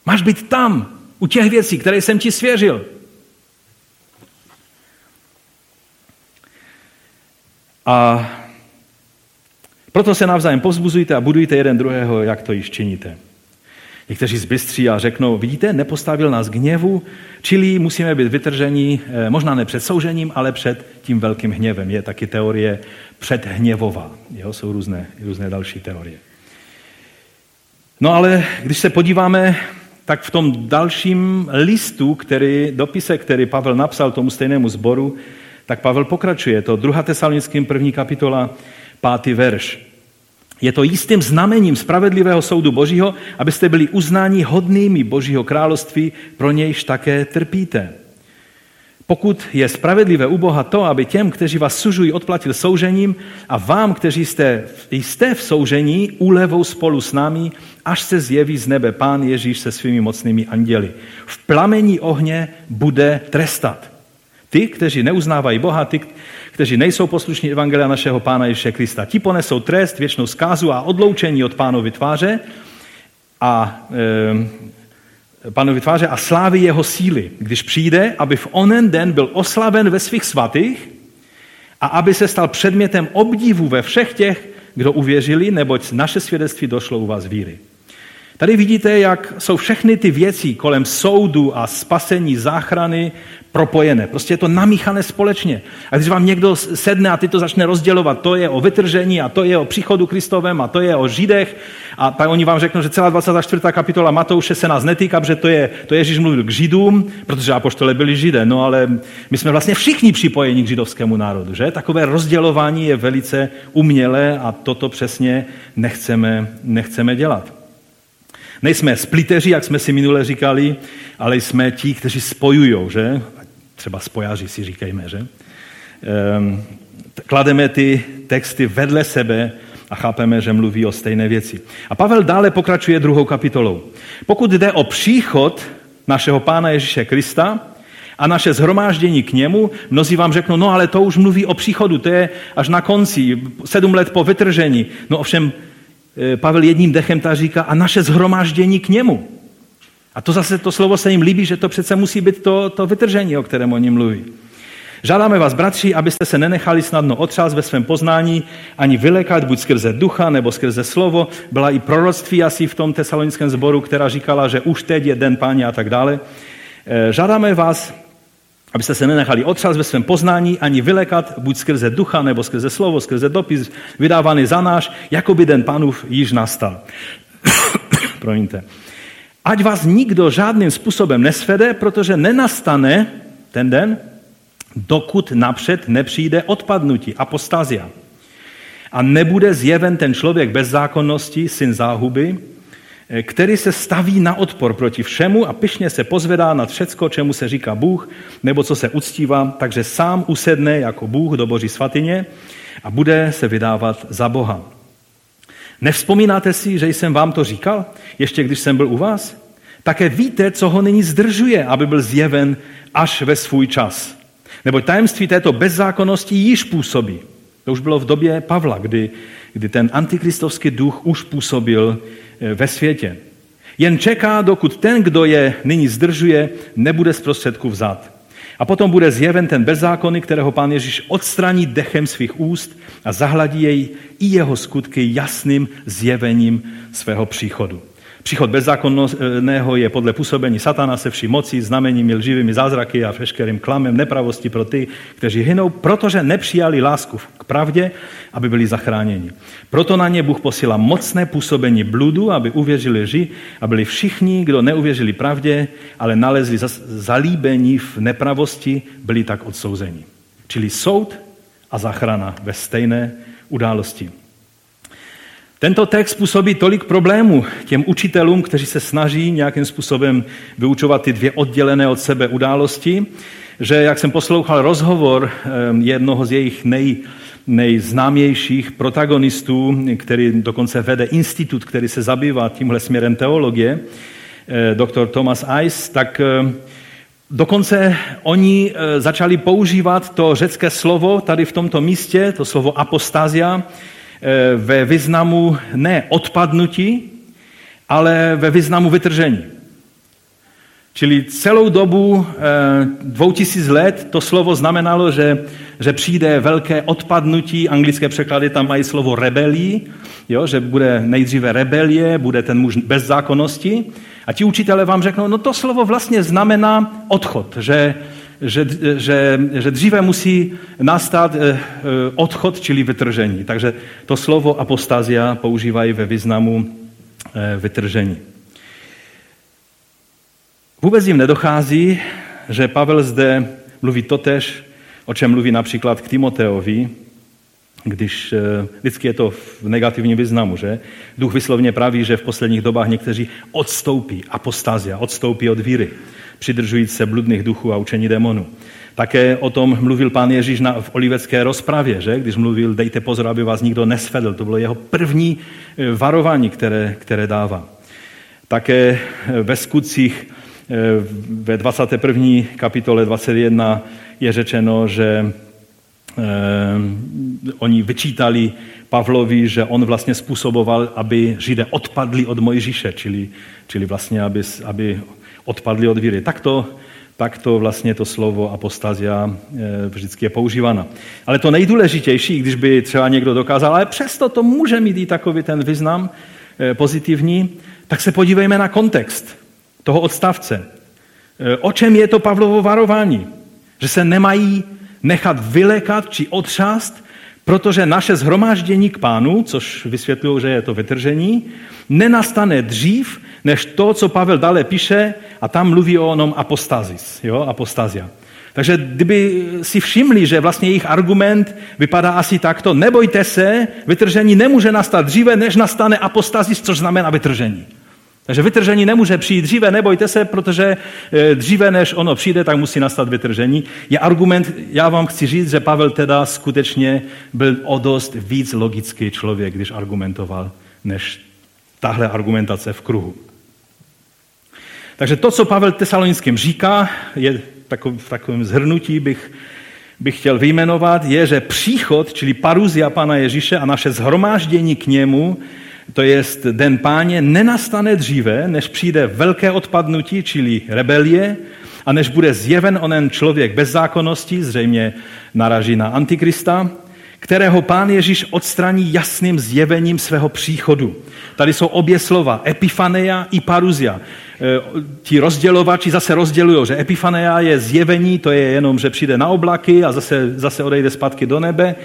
Máš být tam, u těch věcí, které jsem ti svěřil. A proto se navzájem povzbuzujte a budujte jeden druhého, jak to již činíte. Někteří zbystří a řeknou, vidíte, nepostavil nás gněvu, čili musíme být vytrženi, eh, možná ne před soužením, ale před tím velkým hněvem. Je taky teorie předhněvová. Jo, jsou různé, různé další teorie. No ale když se podíváme, tak v tom dalším listu, který, dopise, který Pavel napsal tomu stejnému sboru, tak Pavel pokračuje. To 2. tesalonickým první kapitola, pátý verš. Je to jistým znamením spravedlivého soudu Božího, abyste byli uznáni hodnými Božího království, pro nějž také trpíte. Pokud je spravedlivé u Boha to, aby těm, kteří vás sužují, odplatil soužením a vám, kteří jste, jste v soužení, úlevou spolu s námi, až se zjeví z nebe Pán Ježíš se svými mocnými anděli. V plamení ohně bude trestat. Ty, kteří neuznávají Boha, ty, kteří nejsou poslušní Evangelia našeho Pána Ježíše Krista. Ti ponesou trest, věčnou zkázu a odloučení od pánovy tváře a e, pánovi tváře a slávy jeho síly, když přijde, aby v onen den byl oslaven ve svých svatých a aby se stal předmětem obdivu ve všech těch, kdo uvěřili, neboť naše svědectví došlo u vás víry. Tady vidíte, jak jsou všechny ty věci kolem soudu a spasení, záchrany propojené. Prostě je to namíchané společně. A když vám někdo sedne a ty to začne rozdělovat, to je o vytržení a to je o příchodu Kristovém a to je o Židech a pak oni vám řeknou, že celá 24. kapitola Matouše se nás netýká, protože to, je, to Ježíš mluvil k Židům, protože apoštole byli Židé, no ale my jsme vlastně všichni připojeni k židovskému národu, že? Takové rozdělování je velice umělé a toto přesně nechceme, nechceme dělat. Nejsme spliteři, jak jsme si minule říkali, ale jsme ti, kteří spojují, že? Třeba spojaři si říkejme, že? Ehm, klademe ty texty vedle sebe a chápeme, že mluví o stejné věci. A Pavel dále pokračuje druhou kapitolou. Pokud jde o příchod našeho Pána Ježíše Krista a naše zhromáždění k němu, mnozí vám řeknou, no ale to už mluví o příchodu, to je až na konci, sedm let po vytržení. No ovšem Eh, Pavel jedním dechem ta říká, a naše zhromáždění k němu. A to zase to slovo se jim líbí, že to přece musí být to, to vytržení, o kterém oni mluví. Žádáme vás, bratři, abyste se nenechali snadno otřás ve svém poznání, ani vylekat, buď skrze ducha nebo skrze slovo. Byla i proroctví asi v tom tesalonickém sboru, která říkala, že už teď je den páně a tak dále. Eh, žádáme vás, abyste se nenechali otřás ve svém poznání, ani vylekat, buď skrze ducha, nebo skrze slovo, skrze dopis, vydávaný za náš, jako by den pánův již nastal. Promiňte. Ať vás nikdo žádným způsobem nesvede, protože nenastane ten den, dokud napřed nepřijde odpadnutí, apostázia. A nebude zjeven ten člověk bez zákonnosti, syn záhuby, Eh, který se staví na odpor proti všemu a pyšně se pozvedá nad všecko, čemu se říká Bůh, nebo co se uctívá, takže sám usedne jako Bůh do boží svatyně a bude se vydávat za Boha. Nevzpomínáte si, že jsem vám to říkal, ještě když jsem byl u vás? Také víte, co ho nyní zdržuje, aby byl zjeven až ve svůj čas. Nebo tajemství této bezzákonnosti již působí. To už bylo v době Pavla, kdy, kdy ten antikristovský duch už působil Eh, ve světě. Jen čeká, dokud ten, kdo je nyní zdržuje, nebude z prostředku vzat. A potom bude zjeven ten bezzákonný, kterého pán Ježíš odstraní dechem svých úst a zahladí jej i jeho skutky jasným zjevením svého příchodu. Příchod bezzákonného je podle působení satana se vší mocí, znameními, lživými zázraky a veškerým klamem nepravosti pro ty, kteří hynou, protože nepřijali lásku k pravdě, aby byli zachráněni. Proto na ně Bůh posílá mocné působení bludu, aby uvěřili lži a byli všichni, kdo neuvěřili pravdě, ale nalezli zalíbení v nepravosti, byli tak odsouzeni. Čili soud a zachrana ve stejné události. Tento text způsobí tolik problémů těm učitelům, kteří se snaží nějakým způsobem vyučovat ty dvě oddělené od sebe události, že jak jsem poslouchal rozhovor jednoho z jejich nej, nejznámějších protagonistů, který dokonce vede institut, který se zabývá tímhle směrem teologie, eh, doktor Thomas Eis, tak dokonce oni eh, začali používat to řecké slovo tady v tomto místě, to slovo apostázia, ve významu ne odpadnutí, ale ve významu vytržení. Čili celou dobu eh, dvou tisíc let to slovo znamenalo, že, že přijde velké odpadnutí, anglické překlady tam mají slovo rebelí, jo, že bude nejdříve rebelie, bude ten muž bez zákonnosti. A ti učitelé vám řeknou, no to slovo vlastně znamená odchod, že, že, že, že dříve musí nastat eh, odchod, čili vytržení. Takže to slovo apostázia používají ve významu vytržení. Vůbec jim nedochází, že Pavel zde mluví totež, o čem mluví například k Timoteovi, když eh, vždycky je to v negativním významu, že? Duch vyslovně praví, že v posledních dobách někteří odstoupí, apostázia, odstoupí od víry, přidržujíc se bludných duchů a učení démonů. Také o tom mluvil pán Ježíš na, v olivecké rozpravě, že? když mluvil, dejte pozor, aby vás nikdo nesvedl. To bylo jeho první eh, varování, které, které dává. Také eh, ve skutcích ve 21. kapitole 21 je řečeno, že eh, oni vyčítali Pavlovi, že on vlastně způsoboval, aby Židé odpadli od Mojžíše, čili, čili vlastně, aby, aby odpadli od víry. Tak to, tak to vlastně to slovo apostazia eh, vždycky je používáno. Ale to nejdůležitější, když by třeba někdo dokázal, ale přesto to může mít i takový ten význam eh, pozitivní, tak se podívejme na kontext toho odstavce. E, o čem je to Pavlovo varování? Že se nemají nechat vylekat či otřást, protože naše zhromáždění k pánu, což vysvětlují, že je to vytržení, nenastane dřív, než to, co Pavel dále píše, a tam mluví o onom apostazis, jo, apostazia. Takže kdyby si všimli, že vlastně jejich argument vypadá asi takto, nebojte se, vytržení nemůže nastat dříve, než nastane apostazis, což znamená vytržení. Takže vytržení nemůže přijít dříve, nebojte se, protože eh, dříve, než ono přijde, tak musí nastat vytržení. Je argument, já vám chci říct, že Pavel teda skutečně byl o dost víc logický člověk, když argumentoval, než tahle argumentace v kruhu. Takže to, co Pavel Tesalonickým říká, je v takovém zhrnutí bych, bych chtěl vyjmenovat, je, že příchod, čili paruzia Pana Ježíše a naše zhromáždění k němu to je den páně, nenastane dříve, než přijde velké odpadnutí, čili rebelie, a než bude zjeven onen člověk bez zákonnosti, zřejmě naraží na Antikrista, kterého pán Ježíš odstraní jasným zjevením svého příchodu. Tady jsou obě slova, epifaneia i paruzia. E, ti rozdělovači zase rozdělují, že epifaneia je zjevení, to je jenom, že přijde na oblaky a zase, zase odejde zpátky do nebe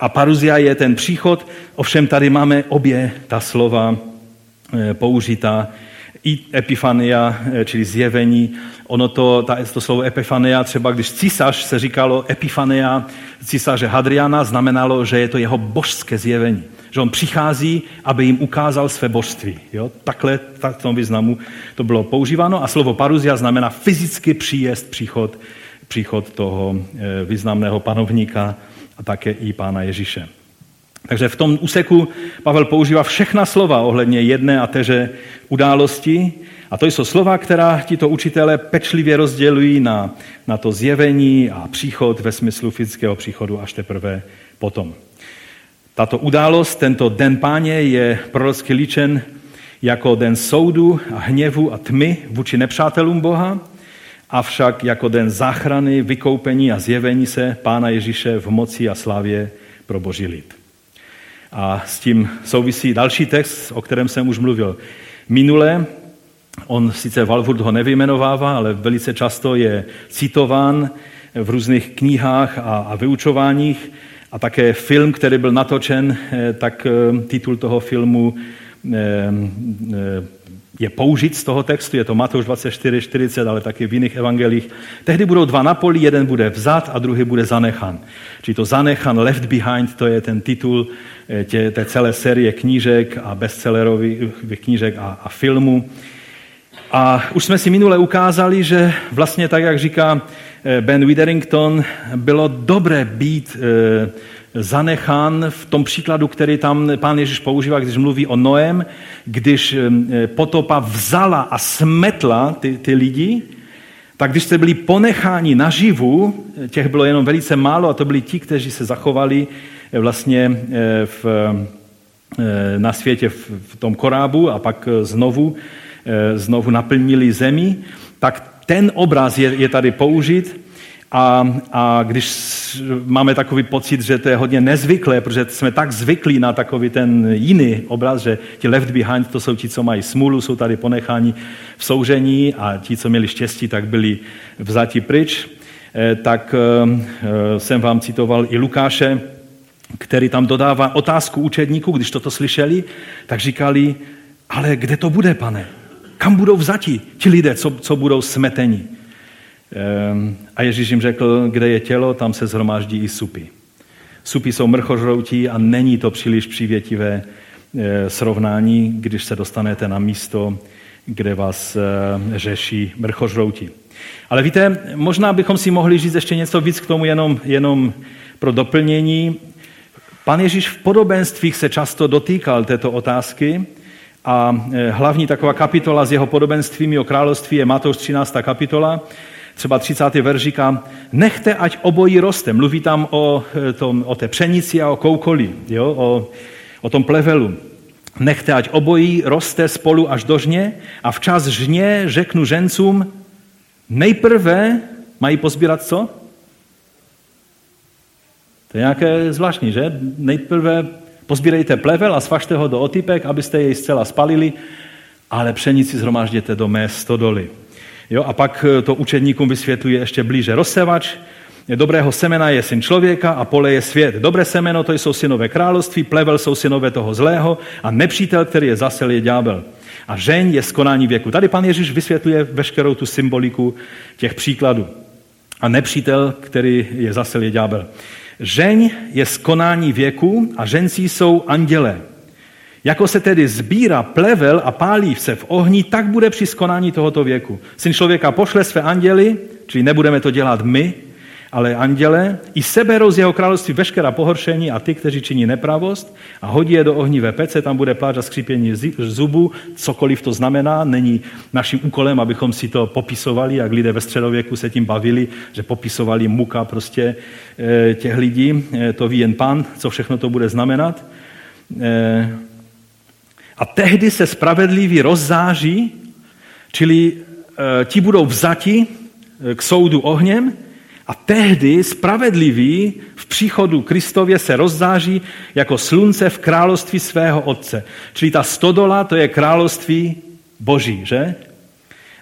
a paruzia je ten příchod, ovšem tady máme obě ta slova eh, použita, i epifania, eh, čili zjevení. Ono to, ta, to slovo epifania, třeba když císař se říkalo epifania císaře Hadriana, znamenalo, že je to jeho božské zjevení. Že on přichází, aby jim ukázal své božství. Jo? Takhle tak v tom významu to bylo používáno. A slovo paruzia znamená fyzicky příjezd, příchod, příchod toho eh, významného panovníka a také i Pána Ježíše. Takže v tom úseku Pavel používá všechna slova ohledně jedné a téže události. A to jsou slova, která tito učitelé pečlivě rozdělují na, na to zjevení a příchod ve smyslu fyzického příchodu až teprve potom. Tato událost, tento den páně je prorocky líčen jako den soudu a hněvu a tmy vůči nepřátelům Boha avšak jako den záchrany, vykoupení a zjevení se Pána Ježíše v moci a slávě pro boží lid. A s tím souvisí další text, o kterém jsem už mluvil minule. On sice Valfurt ho nevyjmenovává, ale velice často je citován v různých knihách a, a vyučováních. A také film, který byl natočen, eh, tak eh, titul toho filmu eh, je použit z toho textu, je to Matouš 24, 40, ale taky v jiných evangelích. Tehdy budou dva na poli, jeden bude vzat a druhý bude zanechan. Čili to zanechan, left behind, to je ten titul eh, tě, té celé série knížek a bestsellerových knížek a, a filmů. A už jsme si minule ukázali, že vlastně tak, jak říká eh, Ben Witherington, bylo dobré být eh, zanechán v tom příkladu, který tam pán Ježíš používá, když mluví o Noem, když eh, potopa vzala a smetla ty, ty lidi, tak když jste byli ponecháni naživu, těch bylo jenom velice málo a to byli ti, kteří se zachovali eh, vlastně eh, v, na světě v tom korábu a pak znovu, znovu naplnili zemi, tak ten obraz je, je tady použit a, a když máme takový pocit, že to je hodně nezvyklé, protože jsme tak zvyklí na takový ten jiný obraz, že ti left behind to jsou ti, co mají smůlu, jsou tady ponecháni v soužení a ti, co měli štěstí, tak byli vzati pryč, eh, tak eh, eh, jsem vám citoval i Lukáše, který tam dodává otázku učedníků, když toto slyšeli, tak říkali, ale kde to bude, pane? Kam budou vzati ti lidé, co, co budou smeteni? Ehm, a Ježíš jim řekl, kde je tělo, tam se zhromáždí i supy. Supy jsou mrchožroutí a není to příliš přívětivé eh, srovnání, když se dostanete na místo, kde vás eh, řeší mrchožroutí. Ale víte, možná bychom si mohli říct ještě něco víc k tomu jenom, jenom pro doplnění. Pan Ježíš v podobenstvích se často dotýkal této otázky a eh, hlavní taková kapitola s jeho podobenstvími o království je Matouš 13. kapitola, třeba 30. verš říká, nechte, ať obojí roste. Mluví tam o, eh, tom, o té pšenici a o koukoli, jo? O, o tom plevelu. Nechte, ať obojí roste spolu až do žně a včas žně řeknu žencům, nejprve mají pozbírat co? To je nějaké zvláštní, že? Nejprve pozbírejte plevel a svažte ho do otypek, abyste jej zcela spalili, ale pšenici zhromážděte do mé stodoly. Jo, a pak eh, to učedníkům vysvětluje ještě blíže. Rozsevač dobrého semena je syn člověka a pole je svět. Dobré semeno to jsou synové království, plevel jsou synové toho zlého a nepřítel, který je zasel, je ďábel. A žeň je skonání věku. Tady pan Ježíš vysvětluje veškerou tu symboliku těch příkladů. A nepřítel, který je zasel, je ďábel. Žeň je skonání věku a žencí jsou andělé. Jako se tedy sbírá plevel a pálí se v ohni, tak bude při skonání tohoto věku. Syn člověka pošle své anděly, čili nebudeme to dělat my, ale anděle, i seberou z jeho království veškerá pohoršení a ty, kteří činí nepravost a hodí je do ohnivé pece, tam bude pláč a skřípění zubů, cokoliv to znamená, není naším úkolem, abychom si to popisovali, jak lidé ve středověku se tím bavili, že popisovali muka prostě eh, těch lidí, eh, to ví jen pán, co všechno to bude znamenat. Eh, a tehdy se spravedliví rozzáří, čili ti budou vzati k soudu ohněm, a tehdy spravedlivý v příchodu Kristově se rozzáří jako slunce v království svého Otce. Čili ta stodola, to je království Boží, že?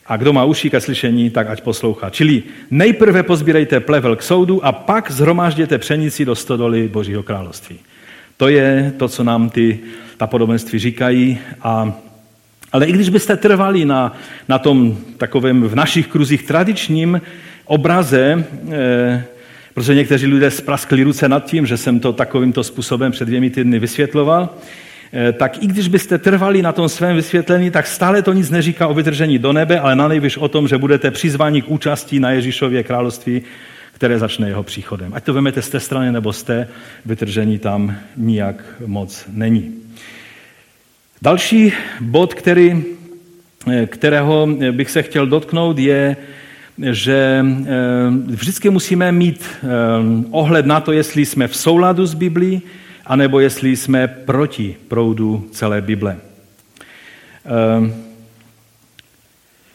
A kdo má uši ke slyšení, tak ať poslouchá. Čili nejprve pozbírejte plevel k soudu a pak zhromážděte pšenici do stodoly Božího království. To je to, co nám ty, ta podobenství říkají. A, ale i když byste trvali na, na tom takovém v našich kruzích tradičním obraze, eh, protože někteří lidé spraskli ruce nad tím, že jsem to takovýmto způsobem před dvěmi týdny vysvětloval, eh, tak i když byste trvali na tom svém vysvětlení, tak stále to nic neříká o vytržení do nebe, ale na nejvyš o tom, že budete přizváni k účastí na Ježíšově království, které začne jeho příchodem. Ať to vemete z té strany nebo z té, vytržení tam nijak moc není. Další bod, který, kterého bych se chtěl dotknout, je že eh, vždycky musíme mít eh, ohled na to, jestli jsme v souladu s Biblí, anebo jestli jsme proti proudu celé Bible. Eh,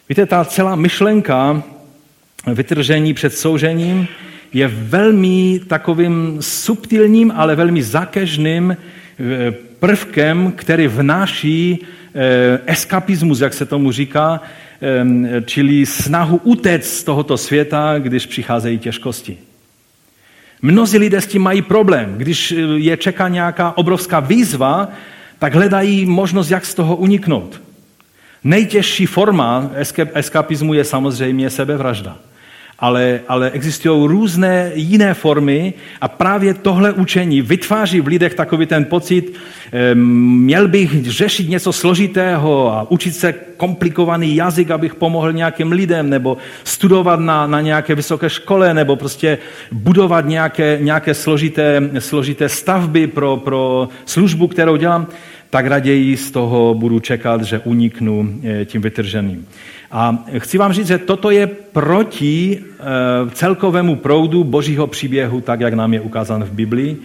víte, ta celá myšlenka vytržení před soužením je velmi takovým subtilním, ale velmi zakežným prvkem, který vnáší eskapismus, jak se tomu říká, čili snahu utéct z tohoto světa, když přicházejí těžkosti. Mnozí lidé s tím mají problém. Když eh, je čeká nějaká obrovská výzva, tak hledají možnost, jak z toho uniknout. Nejtěžší forma eskapismu je samozřejmě sebevražda ale, ale existují různé jiné formy a právě tohle učení vytváří v lidech takový ten pocit, měl bych řešit něco složitého a učit se komplikovaný jazyk, abych pomohl nějakým lidem, nebo studovat na, na nějaké vysoké škole, nebo prostě budovat nějaké, nějaké složité, složité stavby pro, pro službu, kterou dělám, tak raději z toho budu čekat, že uniknu eh, tím vytrženým. A chci vám říct, že toto je proti eh, celkovému proudu božího příběhu, tak jak nám je ukázán v Biblii.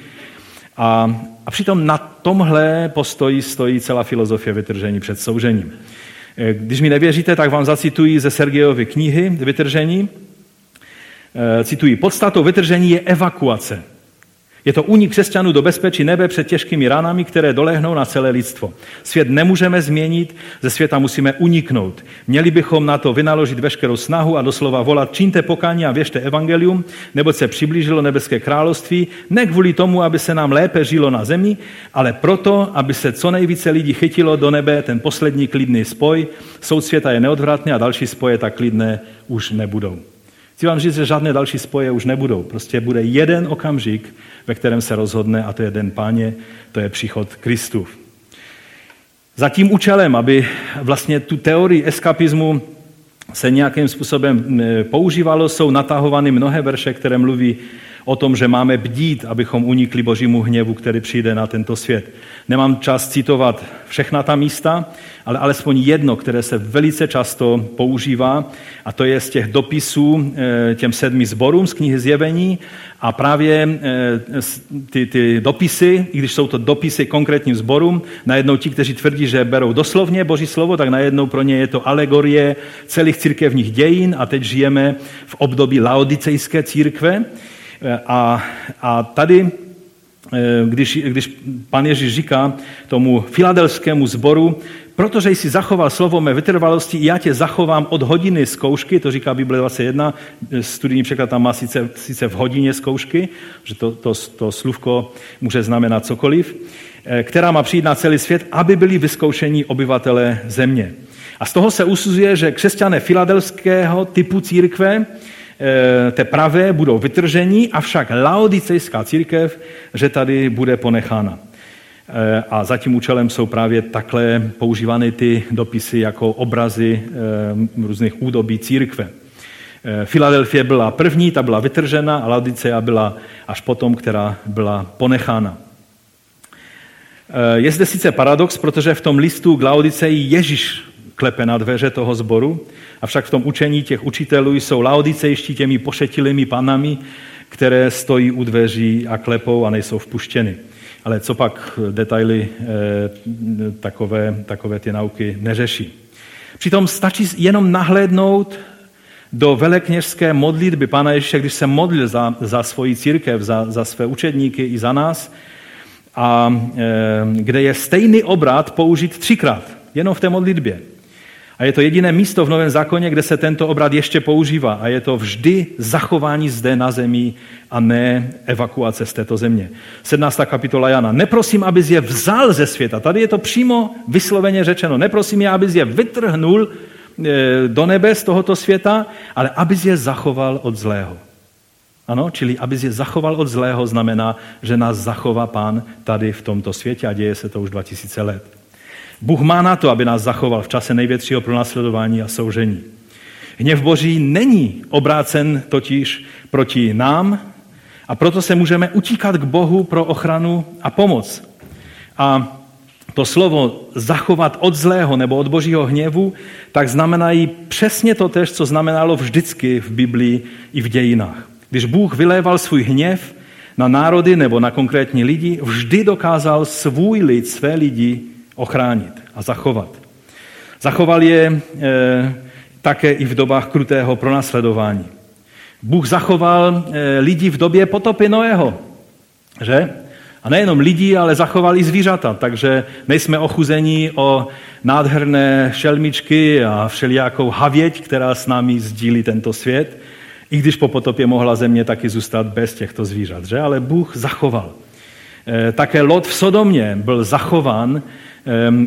A, a přitom na tomhle postoji stojí celá filozofie vytržení před soužením. Eh, když mi nevěříte, tak vám zacituji ze Sergejovy knihy Vytržení. Eh, cituji, podstatou vytržení je evakuace. Je to únik křesťanů do bezpečí nebe před těžkými ranami, které dolehnou na celé lidstvo. Svět nemůžeme změnit, ze světa musíme uniknout. Měli bychom na to vynaložit veškerou snahu a doslova volat, čiňte pokání a věřte evangelium, nebo se přiblížilo nebeské království, ne kvůli tomu, aby se nám lépe žilo na zemi, ale proto, aby se co nejvíce lidí chytilo do nebe ten poslední klidný spoj. Soud světa je neodvratný a další spoje tak klidné už nebudou. Chci vám říct, že žádné další spoje už nebudou. Prostě bude jeden okamžik, ve kterém se rozhodne, a to je den páně, to je příchod Kristův. Za tím účelem, aby vlastně tu teorii eskapismu se nějakým způsobem používalo, jsou natahovány mnohé verše, které mluví o tom, že máme bdít, abychom unikli božímu hněvu, který přijde na tento svět. Nemám čas citovat všechna ta místa, ale alespoň jedno, které se velice často používá, a to je z těch dopisů eh, těm sedmi zborům z knihy Zjevení. A právě eh, ty, ty dopisy, i když jsou to dopisy konkrétním zborům, najednou ti, kteří tvrdí, že berou doslovně Boží slovo, tak najednou pro ně je to alegorie celých církevních dějin a teď žijeme v období laodicejské církve. Eh, a, a tady, eh, když, když pan Ježíš říká tomu filadelskému zboru, protože jsi zachoval slovo mé vytrvalosti, já tě zachovám od hodiny zkoušky, to říká Bible 21, studijní překlad tam má sice, sice v hodině zkoušky, že to, to, to slůvko může znamenat cokoliv, eh, která má přijít na celý svět, aby byli vyzkoušení obyvatele země. A z toho se usuzuje, že křesťané filadelského typu církve Eh, té pravé budou vytržení, avšak laodicejská církev, že tady bude ponechána. Eh, a za tím účelem jsou právě takhle používány ty dopisy jako obrazy eh, různých údobí církve. Filadelfie byla první, ta byla vytržena a Laodicea byla až potom, která byla ponechána. Je zde sice paradox, protože v tom listu k Laodiceji Ježíš klepe na dveře toho sboru, avšak v tom učení těch učitelů jsou laodicejští těmi pošetilými panami, které stojí u dveří a klepou a nejsou vpuštěny. Ale co pak detaily eh, takové, takové ty nauky neřeší. Přitom stačí jenom nahlédnout do velekněžské modlitby Pána Ježíše, když se modlil za, za svoji církev, za, za své učedníky i za nás, a e, kde je stejný obrat použit třikrát, jenom v té modlitbě. A je to jediné místo v Novém zákoně, kde se tento obrat ještě používá. A je to vždy zachování zde na zemi a ne evakuace z této země. 17. kapitola Jana. Neprosím, abys je vzal ze světa. Tady je to přímo vysloveně řečeno. Neprosím je, abys je vytrhnul e, do nebe z tohoto světa, ale abys je zachoval od zlého. Ano, čili abys je zachoval od zlého znamená, že nás zachová pán tady v tomto světě a děje se to už 2000 let. Bůh má na to, aby nás zachoval v čase největšího pronásledování a soužení. Hněv Boží není obrácen totiž proti nám a proto se můžeme utíkat k Bohu pro ochranu a pomoc. A to slovo zachovat od zlého nebo od božího hněvu, tak znamenají přesně to tež, co znamenalo vždycky v Biblii i v dějinách. Když Bůh vyléval svůj hněv na národy nebo na konkrétní lidi, vždy dokázal svůj lid, své lidi ochránit a zachovat. Zachoval je e, také i v dobách krutého pronásledování. Bůh zachoval e, lidi v době potopy Noého, že? A nejenom lidi, ale zachoval i zvířata, takže nejsme ochuzení o nádherné šelmičky a všelijakou havěť, která s námi sdílí tento svět, i když po potopě mohla země taky zůstat bez těchto zvířat, že? Ale Bůh zachoval. E, také Lot v Sodomě byl zachován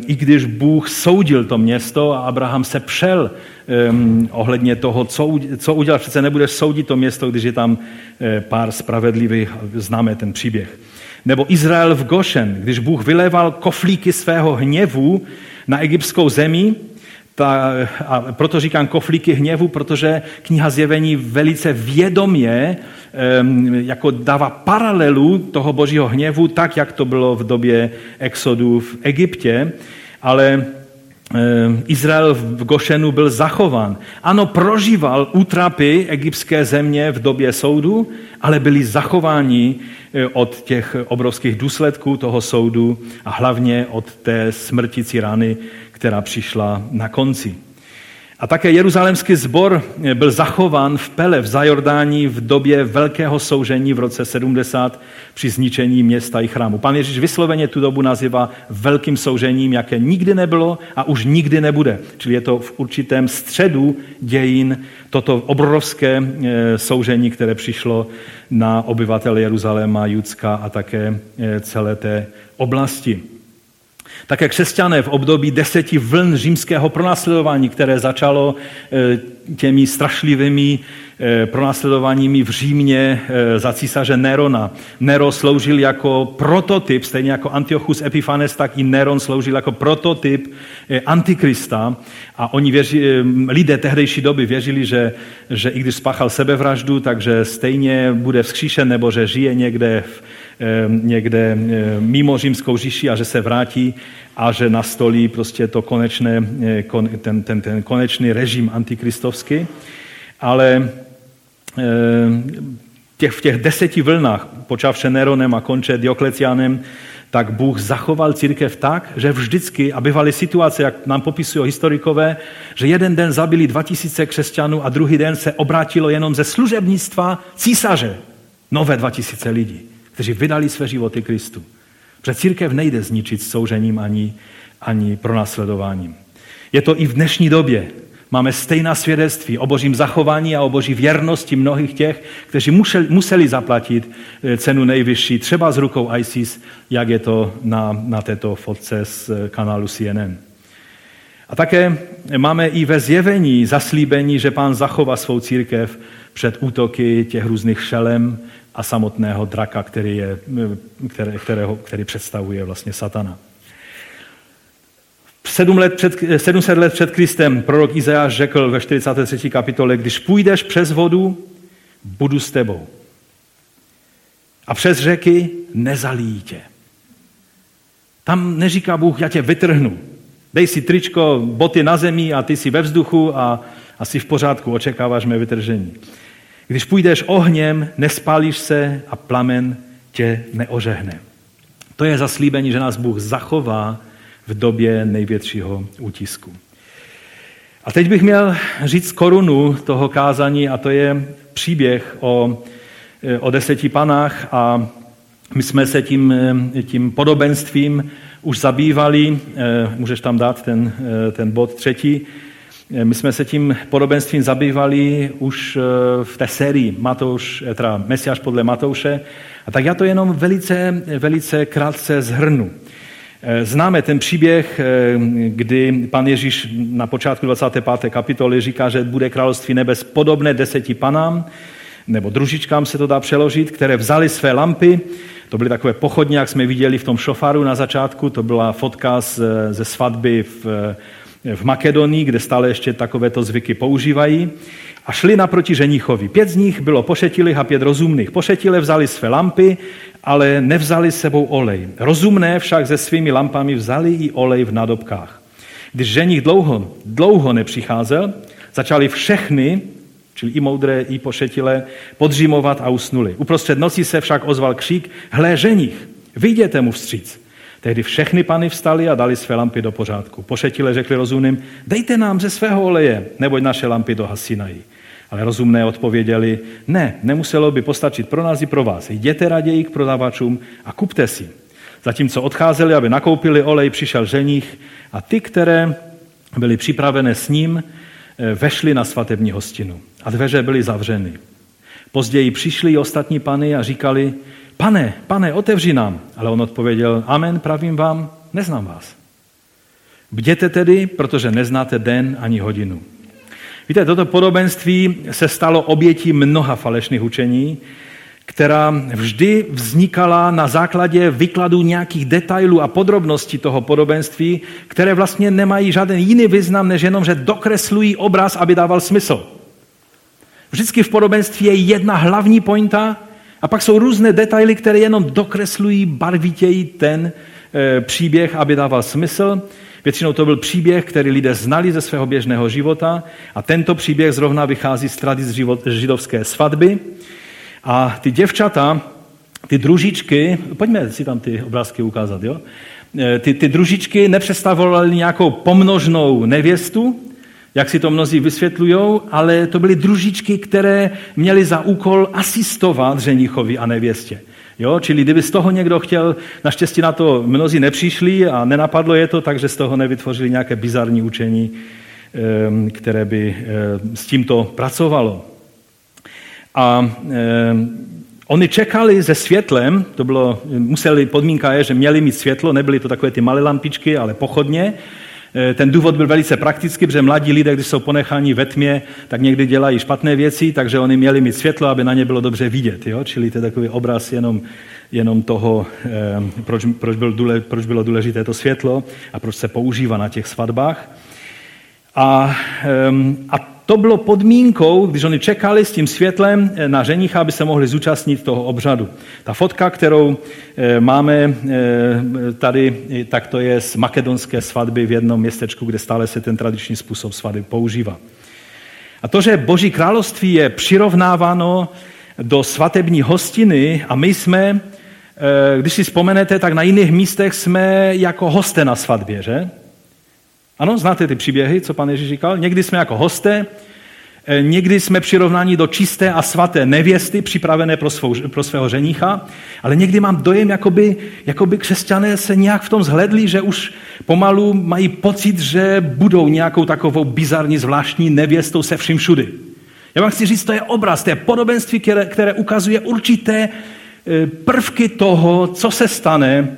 i když Bůh soudil to město a Abraham se přel ohledně toho, co, co udělal. Přece nebudeš soudit to město, když je tam eh, pár spravedlivých, známe ten příběh. Nebo Izrael v Gošen, když Bůh vyléval koflíky svého hněvu na egyptskou zemi, ta, a proto říkám koflíky hněvu, protože kniha zjevení velice vědomě jako dává paralelu toho božího hněvu, tak, jak to bylo v době exodu v Egyptě, ale Izrael v Gošenu byl zachován. Ano, prožíval útrapy egyptské země v době soudu, ale byli zachováni e, od těch obrovských důsledků toho soudu a hlavně od té smrtící rany, která přišla na konci. A také jeruzalémský sbor byl zachován v Pele v Zajordání v době velkého soužení v roce 70 při zničení města i chrámu. Pan Ježíš vysloveně tu dobu nazývá velkým soužením, jaké nikdy nebylo a už nikdy nebude. Čili je to v určitém středu dějin toto obrovské e, soužení, které přišlo na obyvatele Jeruzaléma, Judska a také e, celé té oblasti. Také křesťané v období deseti vln římského pronásledování, které začalo eh, těmi strašlivými eh, pronásledováními v Římě eh, za císaře Nerona. Nero sloužil jako prototyp, stejně jako Antiochus Epiphanes, tak i Neron sloužil jako prototyp antikrista. A oni věři, lidé tehdejší doby věřili, že, že i když spáchal sebevraždu, takže stejně bude vzkříšen nebo že žije někde v, někde mimo římskou říši a že se vrátí a že nastolí prostě to konečné, ten, ten, ten konečný režim antikristovský. Ale těch, v těch deseti vlnách, počavše Neronem a konče Dioklecianem, tak Bůh zachoval církev tak, že vždycky, a bývaly situace, jak nám popisují historikové, že jeden den zabili 2000 křesťanů a druhý den se obrátilo jenom ze služebnictva císaře nové 2000 lidí kteří vydali své životy Kristu. Protože církev nejde zničit soužením ani, ani pronásledováním. Je to i v dnešní době. Máme stejná svědectví o božím zachování a o boží věrnosti mnohých těch, kteří museli, museli zaplatit eh, cenu nejvyšší, třeba s rukou ISIS, jak je to na, na této fotce z eh, kanálu CNN. A také máme i ve zjevení zaslíbení, že pán zachová svou církev před útoky těch různých šelem, a samotného draka, který, je, které, kterého, který představuje vlastně satana. Sedm let před, 700 let před Kristem prorok Izajáš řekl ve 43. kapitole, když půjdeš přes vodu, budu s tebou. A přes řeky nezalíjí tě. Tam neříká Bůh, já tě vytrhnu. Dej si tričko, boty na zemi a ty si ve vzduchu a asi v pořádku, očekáváš mé vytržení. Když půjdeš ohněm, nespálíš se a plamen tě neožehne. To je zaslíbení, že nás Bůh zachová v době největšího útisku. A teď bych měl říct korunu toho kázání a to je příběh o, o deseti panách a my jsme se tím, tím podobenstvím už zabývali, eh, můžeš tam dát ten, eh, ten bod třetí, my jsme se tím podobenstvím zabývali už eh, v té sérii Matouš, eh, teda Mesiáš podle Matouše. A tak já to jenom velice, velice krátce zhrnu. Známe ten příběh, kdy pan Ježíš na počátku 25. kapitoly říká, že bude království nebes podobné deseti panám, nebo družičkám se to dá přeložit, které vzali své lampy. To byly takové pochodně, jak jsme viděli v tom šofaru na začátku. To byla fotka ze svatby v v Makedonii, kde stále ještě takovéto zvyky používají, a šli naproti ženichovi. Pět z nich bylo pošetilých a pět rozumných. Pošetile vzali své lampy, ale nevzali sebou olej. Rozumné však se svými lampami vzali i olej v nádobkách. Když ženich dlouho, dlouho nepřicházel, začali všechny, čili i moudré, i pošetile, podřímovat a usnuli. Uprostřed noci se však ozval křík, hle ženich, vyjděte mu vstříc. Tehdy všechny pany vstali a dali své lampy do pořádku. Pošetile řekli rozumným, dejte nám ze svého oleje, neboť naše lampy dohasínají. Ale rozumné odpověděli, ne, nemuselo by postačit pro nás i pro vás. Jděte raději k prodavačům a kupte si. Zatímco odcházeli, aby nakoupili olej, přišel ženich a ty, které byly připravené s ním, eh, vešli na svatební hostinu. A dveře byly zavřeny. Později přišli i ostatní pany a říkali, pane, pane, otevři nám. Ale on odpověděl, amen, pravím vám, neznám vás. Bděte tedy, protože neznáte den ani hodinu. Víte, toto podobenství se stalo obětí mnoha falešných učení, která vždy vznikala na základě výkladu nějakých detailů a podrobností toho podobenství, které vlastně nemají žádný jiný význam, než jenom, že dokreslují obraz, aby dával smysl. Vždycky v podobenství je jedna hlavní pointa, a pak jsou různé detaily, které jenom dokreslují barvitěji ten e, příběh, aby dával smysl. Většinou to byl příběh, který lidé znali ze svého běžného života a tento příběh zrovna vychází z tradic židovské svatby. A ty děvčata, ty družičky, pojďme si tam ty obrázky ukázat, jo? E, ty, ty družičky nepředstavovaly nějakou pomnožnou nevěstu, jak si to mnozí vysvětlují, ale to byly družičky, které měly za úkol asistovat ženichovi a nevěstě. Jo? Čili kdyby z toho někdo chtěl, naštěstí na to mnozí nepřišli a nenapadlo je to, takže z toho nevytvořili nějaké bizarní učení, které by s tímto pracovalo. A oni čekali se světlem, to bylo, museli, podmínka je, že měli mít světlo, nebyly to takové ty malé lampičky, ale pochodně, ten důvod byl velice praktický, protože mladí lidé, když jsou ponecháni ve tmě, tak někdy dělají špatné věci, takže oni měli mít světlo, aby na ně bylo dobře vidět. Jo? Čili to je takový obraz jenom, jenom toho, eh, proč, proč, byl důle, proč bylo důležité to světlo a proč se používá na těch svatbách. A, a to bylo podmínkou, když oni čekali s tím světlem eh, na ženicha, aby se mohli zúčastnit toho obřadu. Ta fotka, kterou eh, máme eh, tady, tak to je z makedonské svatby v jednom městečku, kde stále se ten tradiční způsob svatby používá. A to, že Boží království je přirovnáváno do svatební hostiny a my jsme, když si vzpomenete, tak na jiných místech jsme jako hosté na svatbě, že? Ano, znáte ty příběhy, co pan Ježíš říkal? Někdy jsme jako hosté, eh, někdy jsme přirovnáni do čisté a svaté nevěsty, připravené pro, svou, pro svého ženicha, ale někdy mám dojem, jakoby, jakoby křesťané se nějak v tom zhledli, že už pomalu mají pocit, že budou nějakou takovou bizarní, zvláštní nevěstou se vším všudy. Já vám chci říct, to je obraz, to je podobenství, které, které ukazuje určité eh, prvky toho, co se stane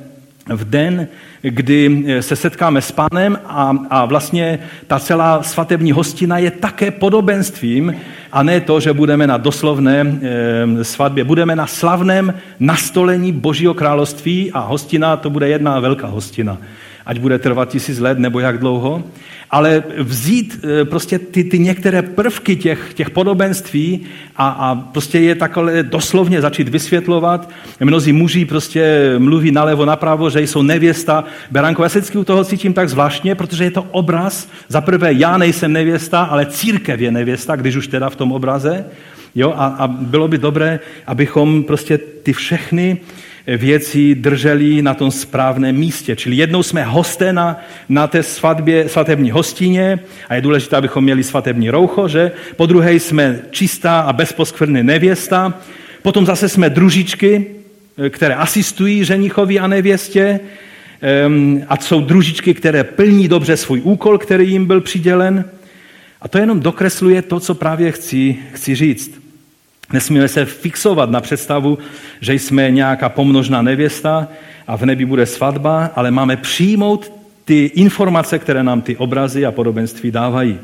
v den, kdy eh, se setkáme s pánem a, a vlastně ta celá svatební hostina je také podobenstvím a ne to, že budeme na doslovné e, svatbě. Budeme na slavném nastolení Božího království a hostina to bude jedna velká hostina. Ať bude trvat tisíc let nebo jak dlouho ale vzít eh, prostě ty, ty některé prvky těch, těch podobenství a, a prostě je takhle doslovně začít vysvětlovat. Mnozí muži prostě mluví nalevo napravo, že jsou nevěsta. Beranko, já se u toho cítím tak zvláštně, protože je to obraz. Za prvé, já nejsem nevěsta, ale církev je nevěsta, když už teda v tom obraze. Jo, a, a bylo by dobré, abychom prostě ty všechny věcí drželi na tom správném místě. Čili jednou jsme hosté na, na té svatbě, svatební hostině a je důležité, abychom měli svatební roucho, že? Po druhé jsme čistá a bezposkvrný nevěsta. Potom zase jsme družičky, eh, které asistují ženichovi a nevěstě. Ehm, a jsou družičky, které plní dobře svůj úkol, který jim byl přidělen. A to jenom dokresluje to, co právě chci, chci říct. Nesmíme se fixovat na představu, že jsme nějaká pomnožná nevěsta a v nebi bude svatba, ale máme přijmout ty informace, které nám ty obrazy a podobenství dávají.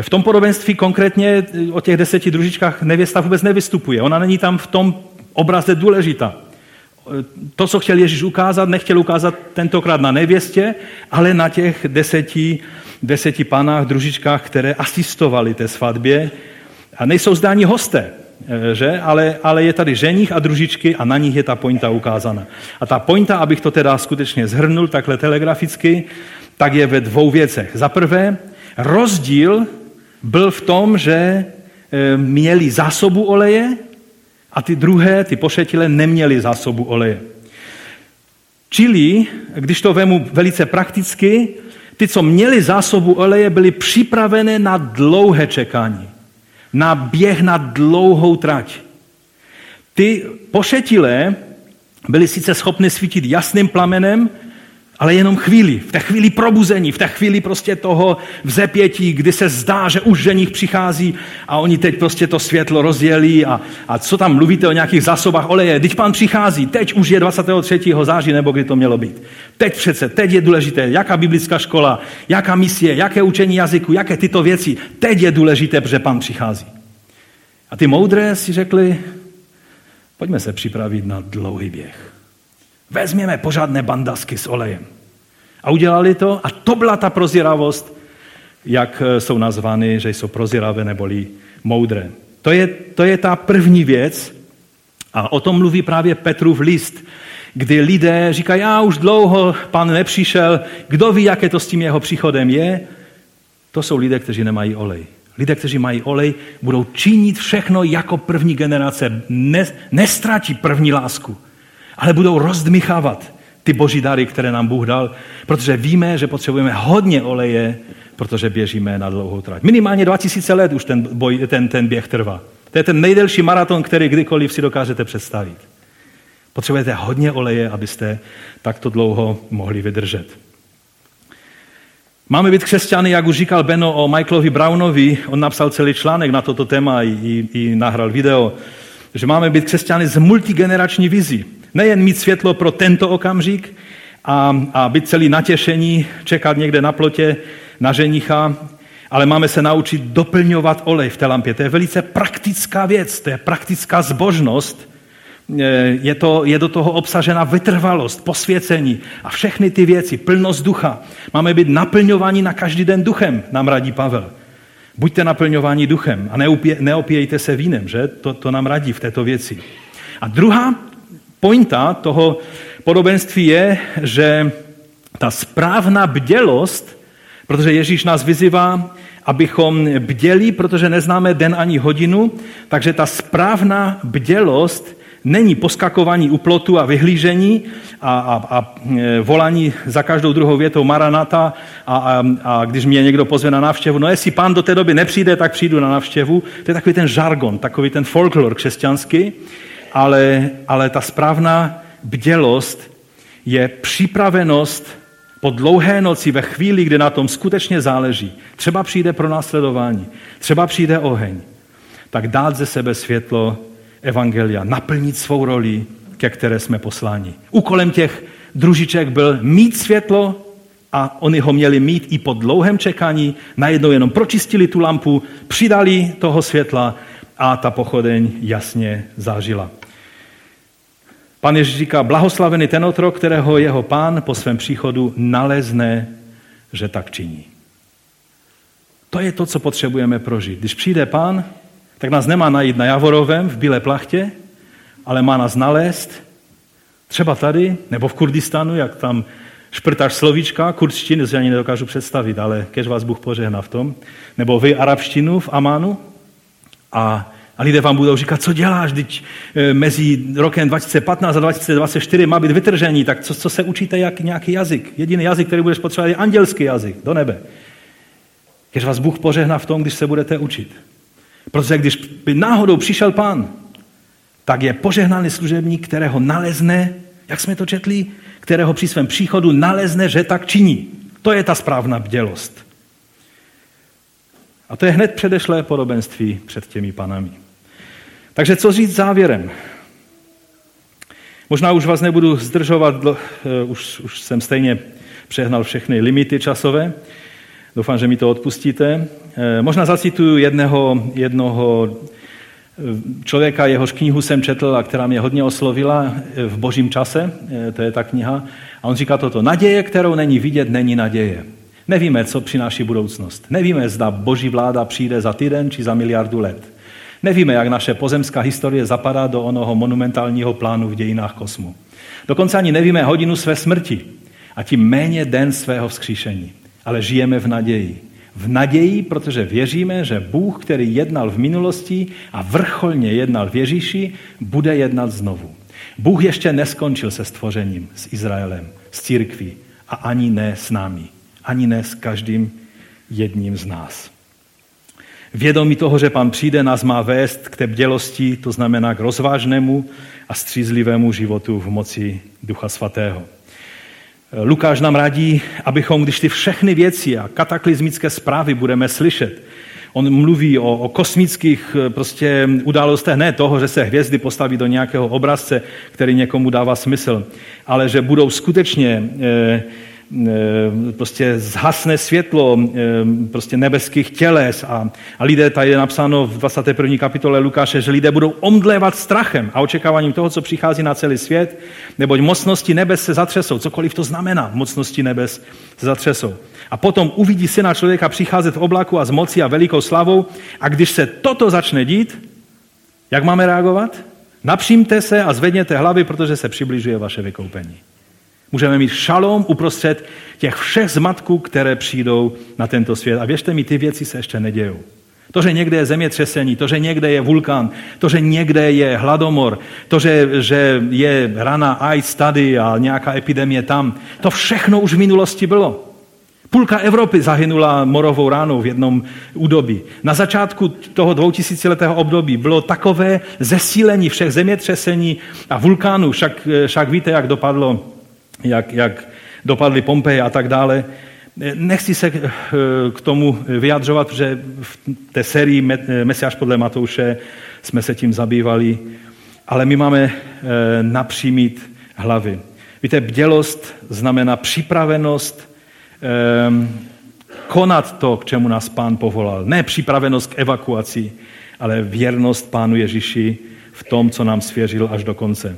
V tom podobenství konkrétně o těch deseti družičkách nevěsta vůbec nevystupuje. Ona není tam v tom obraze důležitá. To, co chtěl Ježíš ukázat, nechtěl ukázat tentokrát na nevěstě, ale na těch deseti, deseti panách, družičkách, které asistovali té svatbě a nejsou zdáni hosté. Eh, že? Ale, ale je tady ženich a družičky a na nich je ta pointa ukázána. A ta pointa, abych to teda skutečně zhrnul takhle telegraficky, tak je ve dvou věcech. Za prvé, rozdíl byl v tom, že eh, měli zásobu oleje a ty druhé, ty pošetile, neměli zásobu oleje. Čili, když to vemu velice prakticky, ty, co měli zásobu oleje, byly připravené na dlouhé čekání na běh na dlouhou trať. Ty pošetilé byli sice schopni svítit jasným plamenem, ale jenom chvíli, v té chvíli probuzení, v té chvíli prostě toho vzepětí, kdy se zdá, že už ženich přichází a oni teď prostě to světlo rozdělí a, a co tam mluvíte o nějakých zásobách oleje, teď pán přichází, teď už je 23. září, nebo kdy to mělo být. Teď přece, teď je důležité, jaká biblická škola, jaká misie, jaké učení jazyku, jaké tyto věci, teď je důležité, protože pán přichází. A ty moudré si řekli, pojďme se připravit na dlouhý běh. Vezměme pořádné bandasky s olejem. A udělali to a to byla ta prozíravost, jak eh, jsou nazvány, že jsou prozíravé neboli moudré. To je, to je ta první věc a o tom mluví právě Petrův list, kdy lidé říkají, já už dlouho pan nepřišel, kdo ví, jaké to s tím jeho příchodem je. To jsou lidé, kteří nemají olej. Lidé, kteří mají olej, budou činit všechno jako první generace. Ne, nestratí první lásku ale budou rozdmychávat ty boží dary, které nám Bůh dal, protože víme, že potřebujeme hodně oleje, protože běžíme na dlouhou trať. Minimálně 2000 let už ten, boj, ten, ten běh trvá. To je ten nejdelší maraton, který kdykoliv si dokážete představit. Potřebujete hodně oleje, abyste takto dlouho mohli vydržet. Máme být křesťany, jak už říkal Beno o Michaelovi Brownovi, on napsal celý článek na toto téma i, i, nahrál video, že máme být křesťany z multigenerační vizí. Nejen mít světlo pro tento okamžik a, a být celý natěšení, čekat někde na plotě na ženicha, ale máme se naučit doplňovat olej v té lampě. To je velice praktická věc, to je praktická zbožnost, je, to, je do toho obsažena vytrvalost, posvěcení a všechny ty věci, plnost ducha. Máme být naplňováni na každý den duchem, nám radí Pavel. Buďte naplňováni duchem a neopě, neopějte se vínem, že? To, to nám radí v této věci. A druhá pointa toho podobenství je, že ta správná bdělost, protože Ježíš nás vyzývá, abychom bděli, protože neznáme den ani hodinu, takže ta správná bdělost není poskakování u plotu a vyhlížení a, a, a e, volání za každou druhou větou Maranata a, a, a když mě někdo pozve na návštěvu, no jestli pán do té doby nepřijde, tak přijdu na návštěvu. To je takový ten žargon, takový ten folklor křesťanský, ale, ale ta správná bdělost je připravenost po dlouhé noci, ve chvíli, kdy na tom skutečně záleží, třeba přijde pro následování, třeba přijde oheň, tak dát ze sebe světlo evangelia, naplnit svou roli, ke které jsme posláni. Úkolem těch družiček byl mít světlo a oni ho měli mít i po dlouhém čekání, najednou jenom pročistili tu lampu, přidali toho světla a ta pochodeň jasně zážila. Pan Ježíš říká, blahoslavený ten otrok, kterého jeho pán po svém příchodu nalezne, že tak činí. To je to, co potřebujeme prožít. Když přijde pán, tak nás nemá najít na Javorovém v Bílé plachtě, ale má nás nalézt třeba tady, nebo v Kurdistanu, jak tam šprtáš slovíčka, kurdštiny si ani nedokážu představit, ale kež vás Bůh požehná v tom, nebo vy arabštinu v Amánu a, a lidé vám budou říkat, co děláš, když e, mezi rokem 2015 a 2024 má být vytržení, tak co, co se učíte, jak nějaký jazyk? Jediný jazyk, který budeš potřebovat, je andělský jazyk, do nebe. Kež vás Bůh požehná v tom, když se budete učit. Protože když by náhodou přišel pán, tak je požehnaný služebník, kterého nalezne, jak jsme to četli, kterého při svém příchodu nalezne, že tak činí. To je ta správná bdělost. A to je hned předešlé podobenství před těmi panami. Takže co říct závěrem? Možná už vás nebudu zdržovat, eh, už, už jsem stejně přehnal všechny limity časové. Doufám, že mi to odpustíte. Eh, možná zacituju jednoho, jednoho eh, člověka, jehož knihu jsem četl a která mě hodně oslovila v božím čase, to je ta kniha. A on říká toto, naděje, kterou není vidět, není naděje. Nevíme, co přináší budoucnost. Nevíme, zda boží vláda přijde za týden či za miliardu let. Nevíme, jak naše pozemská historie zapadá do onoho monumentálního plánu v dějinách kosmu. Dokonce ani nevíme hodinu své smrti a tím méně den svého vzkříšení ale žijeme v naději. V naději, protože věříme, že Bůh, který jednal v minulosti a vrcholně jednal v Ježíši, bude jednat znovu. Bůh ještě neskončil se stvořením s Izraelem, s církví a ani ne s námi, ani ne s každým jedním z nás. Vědomí toho, že pan přijde, nás má vést k té bdělosti, to znamená k rozvážnému a střízlivému životu v moci Ducha Svatého. Lukáš nám radí, abychom, když ty všechny věci a kataklizmické zprávy budeme slyšet, on mluví o, o kosmických eh, prostě událostech, ne toho, že se hvězdy postaví do nějakého obrazce, který někomu dává smysl, ale že budou skutečně eh, prostě zhasne světlo eh, prostě nebeských těles a, a lidé, tady je napsáno v 21. kapitole Lukáše, že lidé budou omdlévat strachem a očekáváním toho, co přichází na celý svět, neboť mocnosti nebes se zatřesou, cokoliv to znamená, mocnosti nebes se zatřesou. A potom uvidí syna člověka přicházet v oblaku a z moci a velikou slavou a když se toto začne dít, jak máme reagovat? Napřímte se a zvedněte hlavy, protože se přibližuje vaše vykoupení. Můžeme mít šalom uprostřed těch všech zmatků, které přijdou na tento svět. A věřte mi, ty věci se ještě nedějou. To, že někde je zemětřesení, to, že někde je vulkán, to, že někde je hladomor, to, že, že je rana AIDS tady a nějaká epidemie tam, to všechno už v minulosti bylo. Půlka Evropy zahynula morovou ránou v jednom údobí. Na začátku toho dvoutisíciletého období bylo takové zesílení všech zemětřesení a vulkánů, však, však víte, jak dopadlo, jak, jak dopadly Pompeje a tak dále. Nechci se eh, k tomu vyjadřovat, protože v té sérii Mesiáš podle Matouše jsme se tím zabývali, ale my máme eh, napřímit hlavy. Víte, bdělost znamená připravenost konat to, k čemu nás pán povolal. Ne připravenost k evakuaci, ale věrnost pánu Ježíši v tom, co nám svěřil až do konce.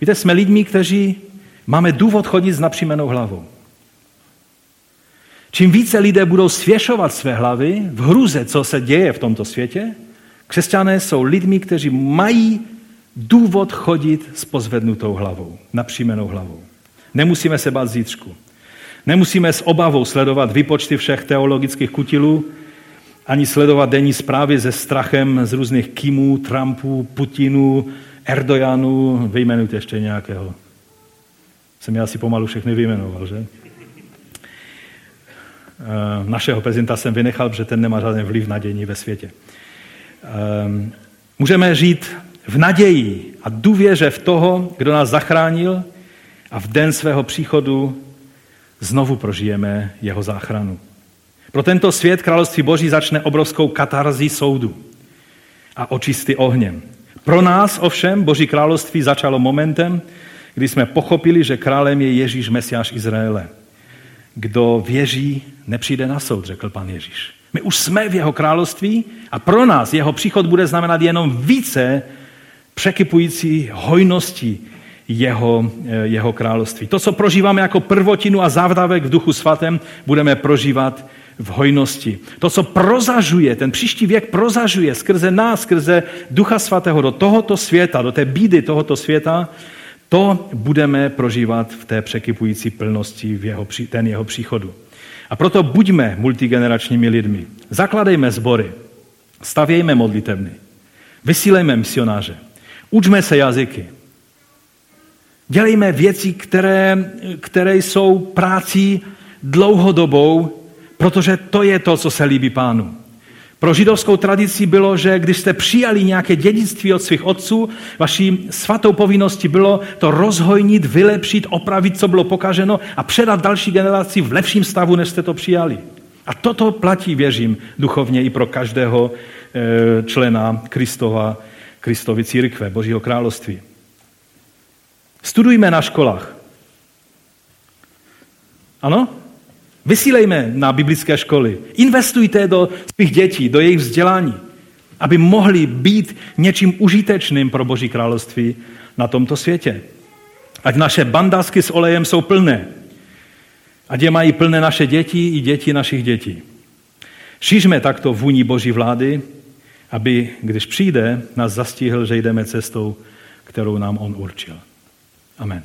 Víte, jsme lidmi, kteří máme důvod chodit s napřímenou hlavou. Čím více lidé budou svěšovat své hlavy v hruze, co se děje v tomto světě, křesťané jsou lidmi, kteří mají důvod chodit s pozvednutou hlavou, napřímenou hlavou. Nemusíme se bát zítřku. Nemusíme s obavou sledovat výpočty všech teologických kutilů, ani sledovat denní zprávy se strachem z různých Kimů, Trumpů, Putinů, Erdojanů, vyjmenujte ještě nějakého. Jsem já asi pomalu všechny vyjmenoval, že? Eh, našeho prezidenta jsem vynechal, protože ten nemá žádný vliv na dění ve světě. Ehm, můžeme žít v naději a důvěře v toho, kdo nás zachránil a v den svého příchodu znovu prožijeme jeho záchranu. Pro tento svět království Boží začne obrovskou katarzí soudu a očisty ohněm. Pro nás ovšem Boží království začalo momentem, kdy jsme pochopili, že králem je Ježíš Mesiáš Izraele. Kdo věří, nepřijde na soud, řekl pan Ježíš. My už jsme v jeho království a pro nás jeho příchod bude znamenat jenom více překypující hojnosti jeho, eh, jeho království. To, co prožíváme jako prvotinu a závdavek v duchu svatém, budeme prožívat v hojnosti. To, co prozažuje, ten příští věk prozažuje skrze nás, skrze ducha svatého do tohoto světa, do té bídy tohoto světa, to budeme prožívat v té překypující plnosti v jeho, ten jeho příchodu. A proto buďme multigeneračními lidmi. Zakladejme sbory, stavějme modlitevny, vysílejme misionáře, učme se jazyky, dělejme věci, které, které jsou prácí dlouhodobou, protože to je to, co se líbí pánu. Pro židovskou tradici bylo, že když jste přijali nějaké dědictví od svých otců, vaší svatou povinností bylo to rozhojnit, vylepšit, opravit, co bylo pokaženo a předat další generaci v lepším stavu, než jste to přijali. A toto platí, věřím, duchovně i pro každého e, člena Kristova, Kristovy církve, Božího království. Studujme na školách. Ano? Vysílejme na biblické školy. Investujte do svých dětí, do jejich vzdělání, aby mohli být něčím užitečným pro Boží království na tomto světě. Ať naše bandasky s olejem jsou plné. Ať je mají plné naše děti i děti našich dětí. Šířme takto vůni Boží vlády, aby, když přijde, nás zastihl, že jdeme cestou, kterou nám On určil. Amen.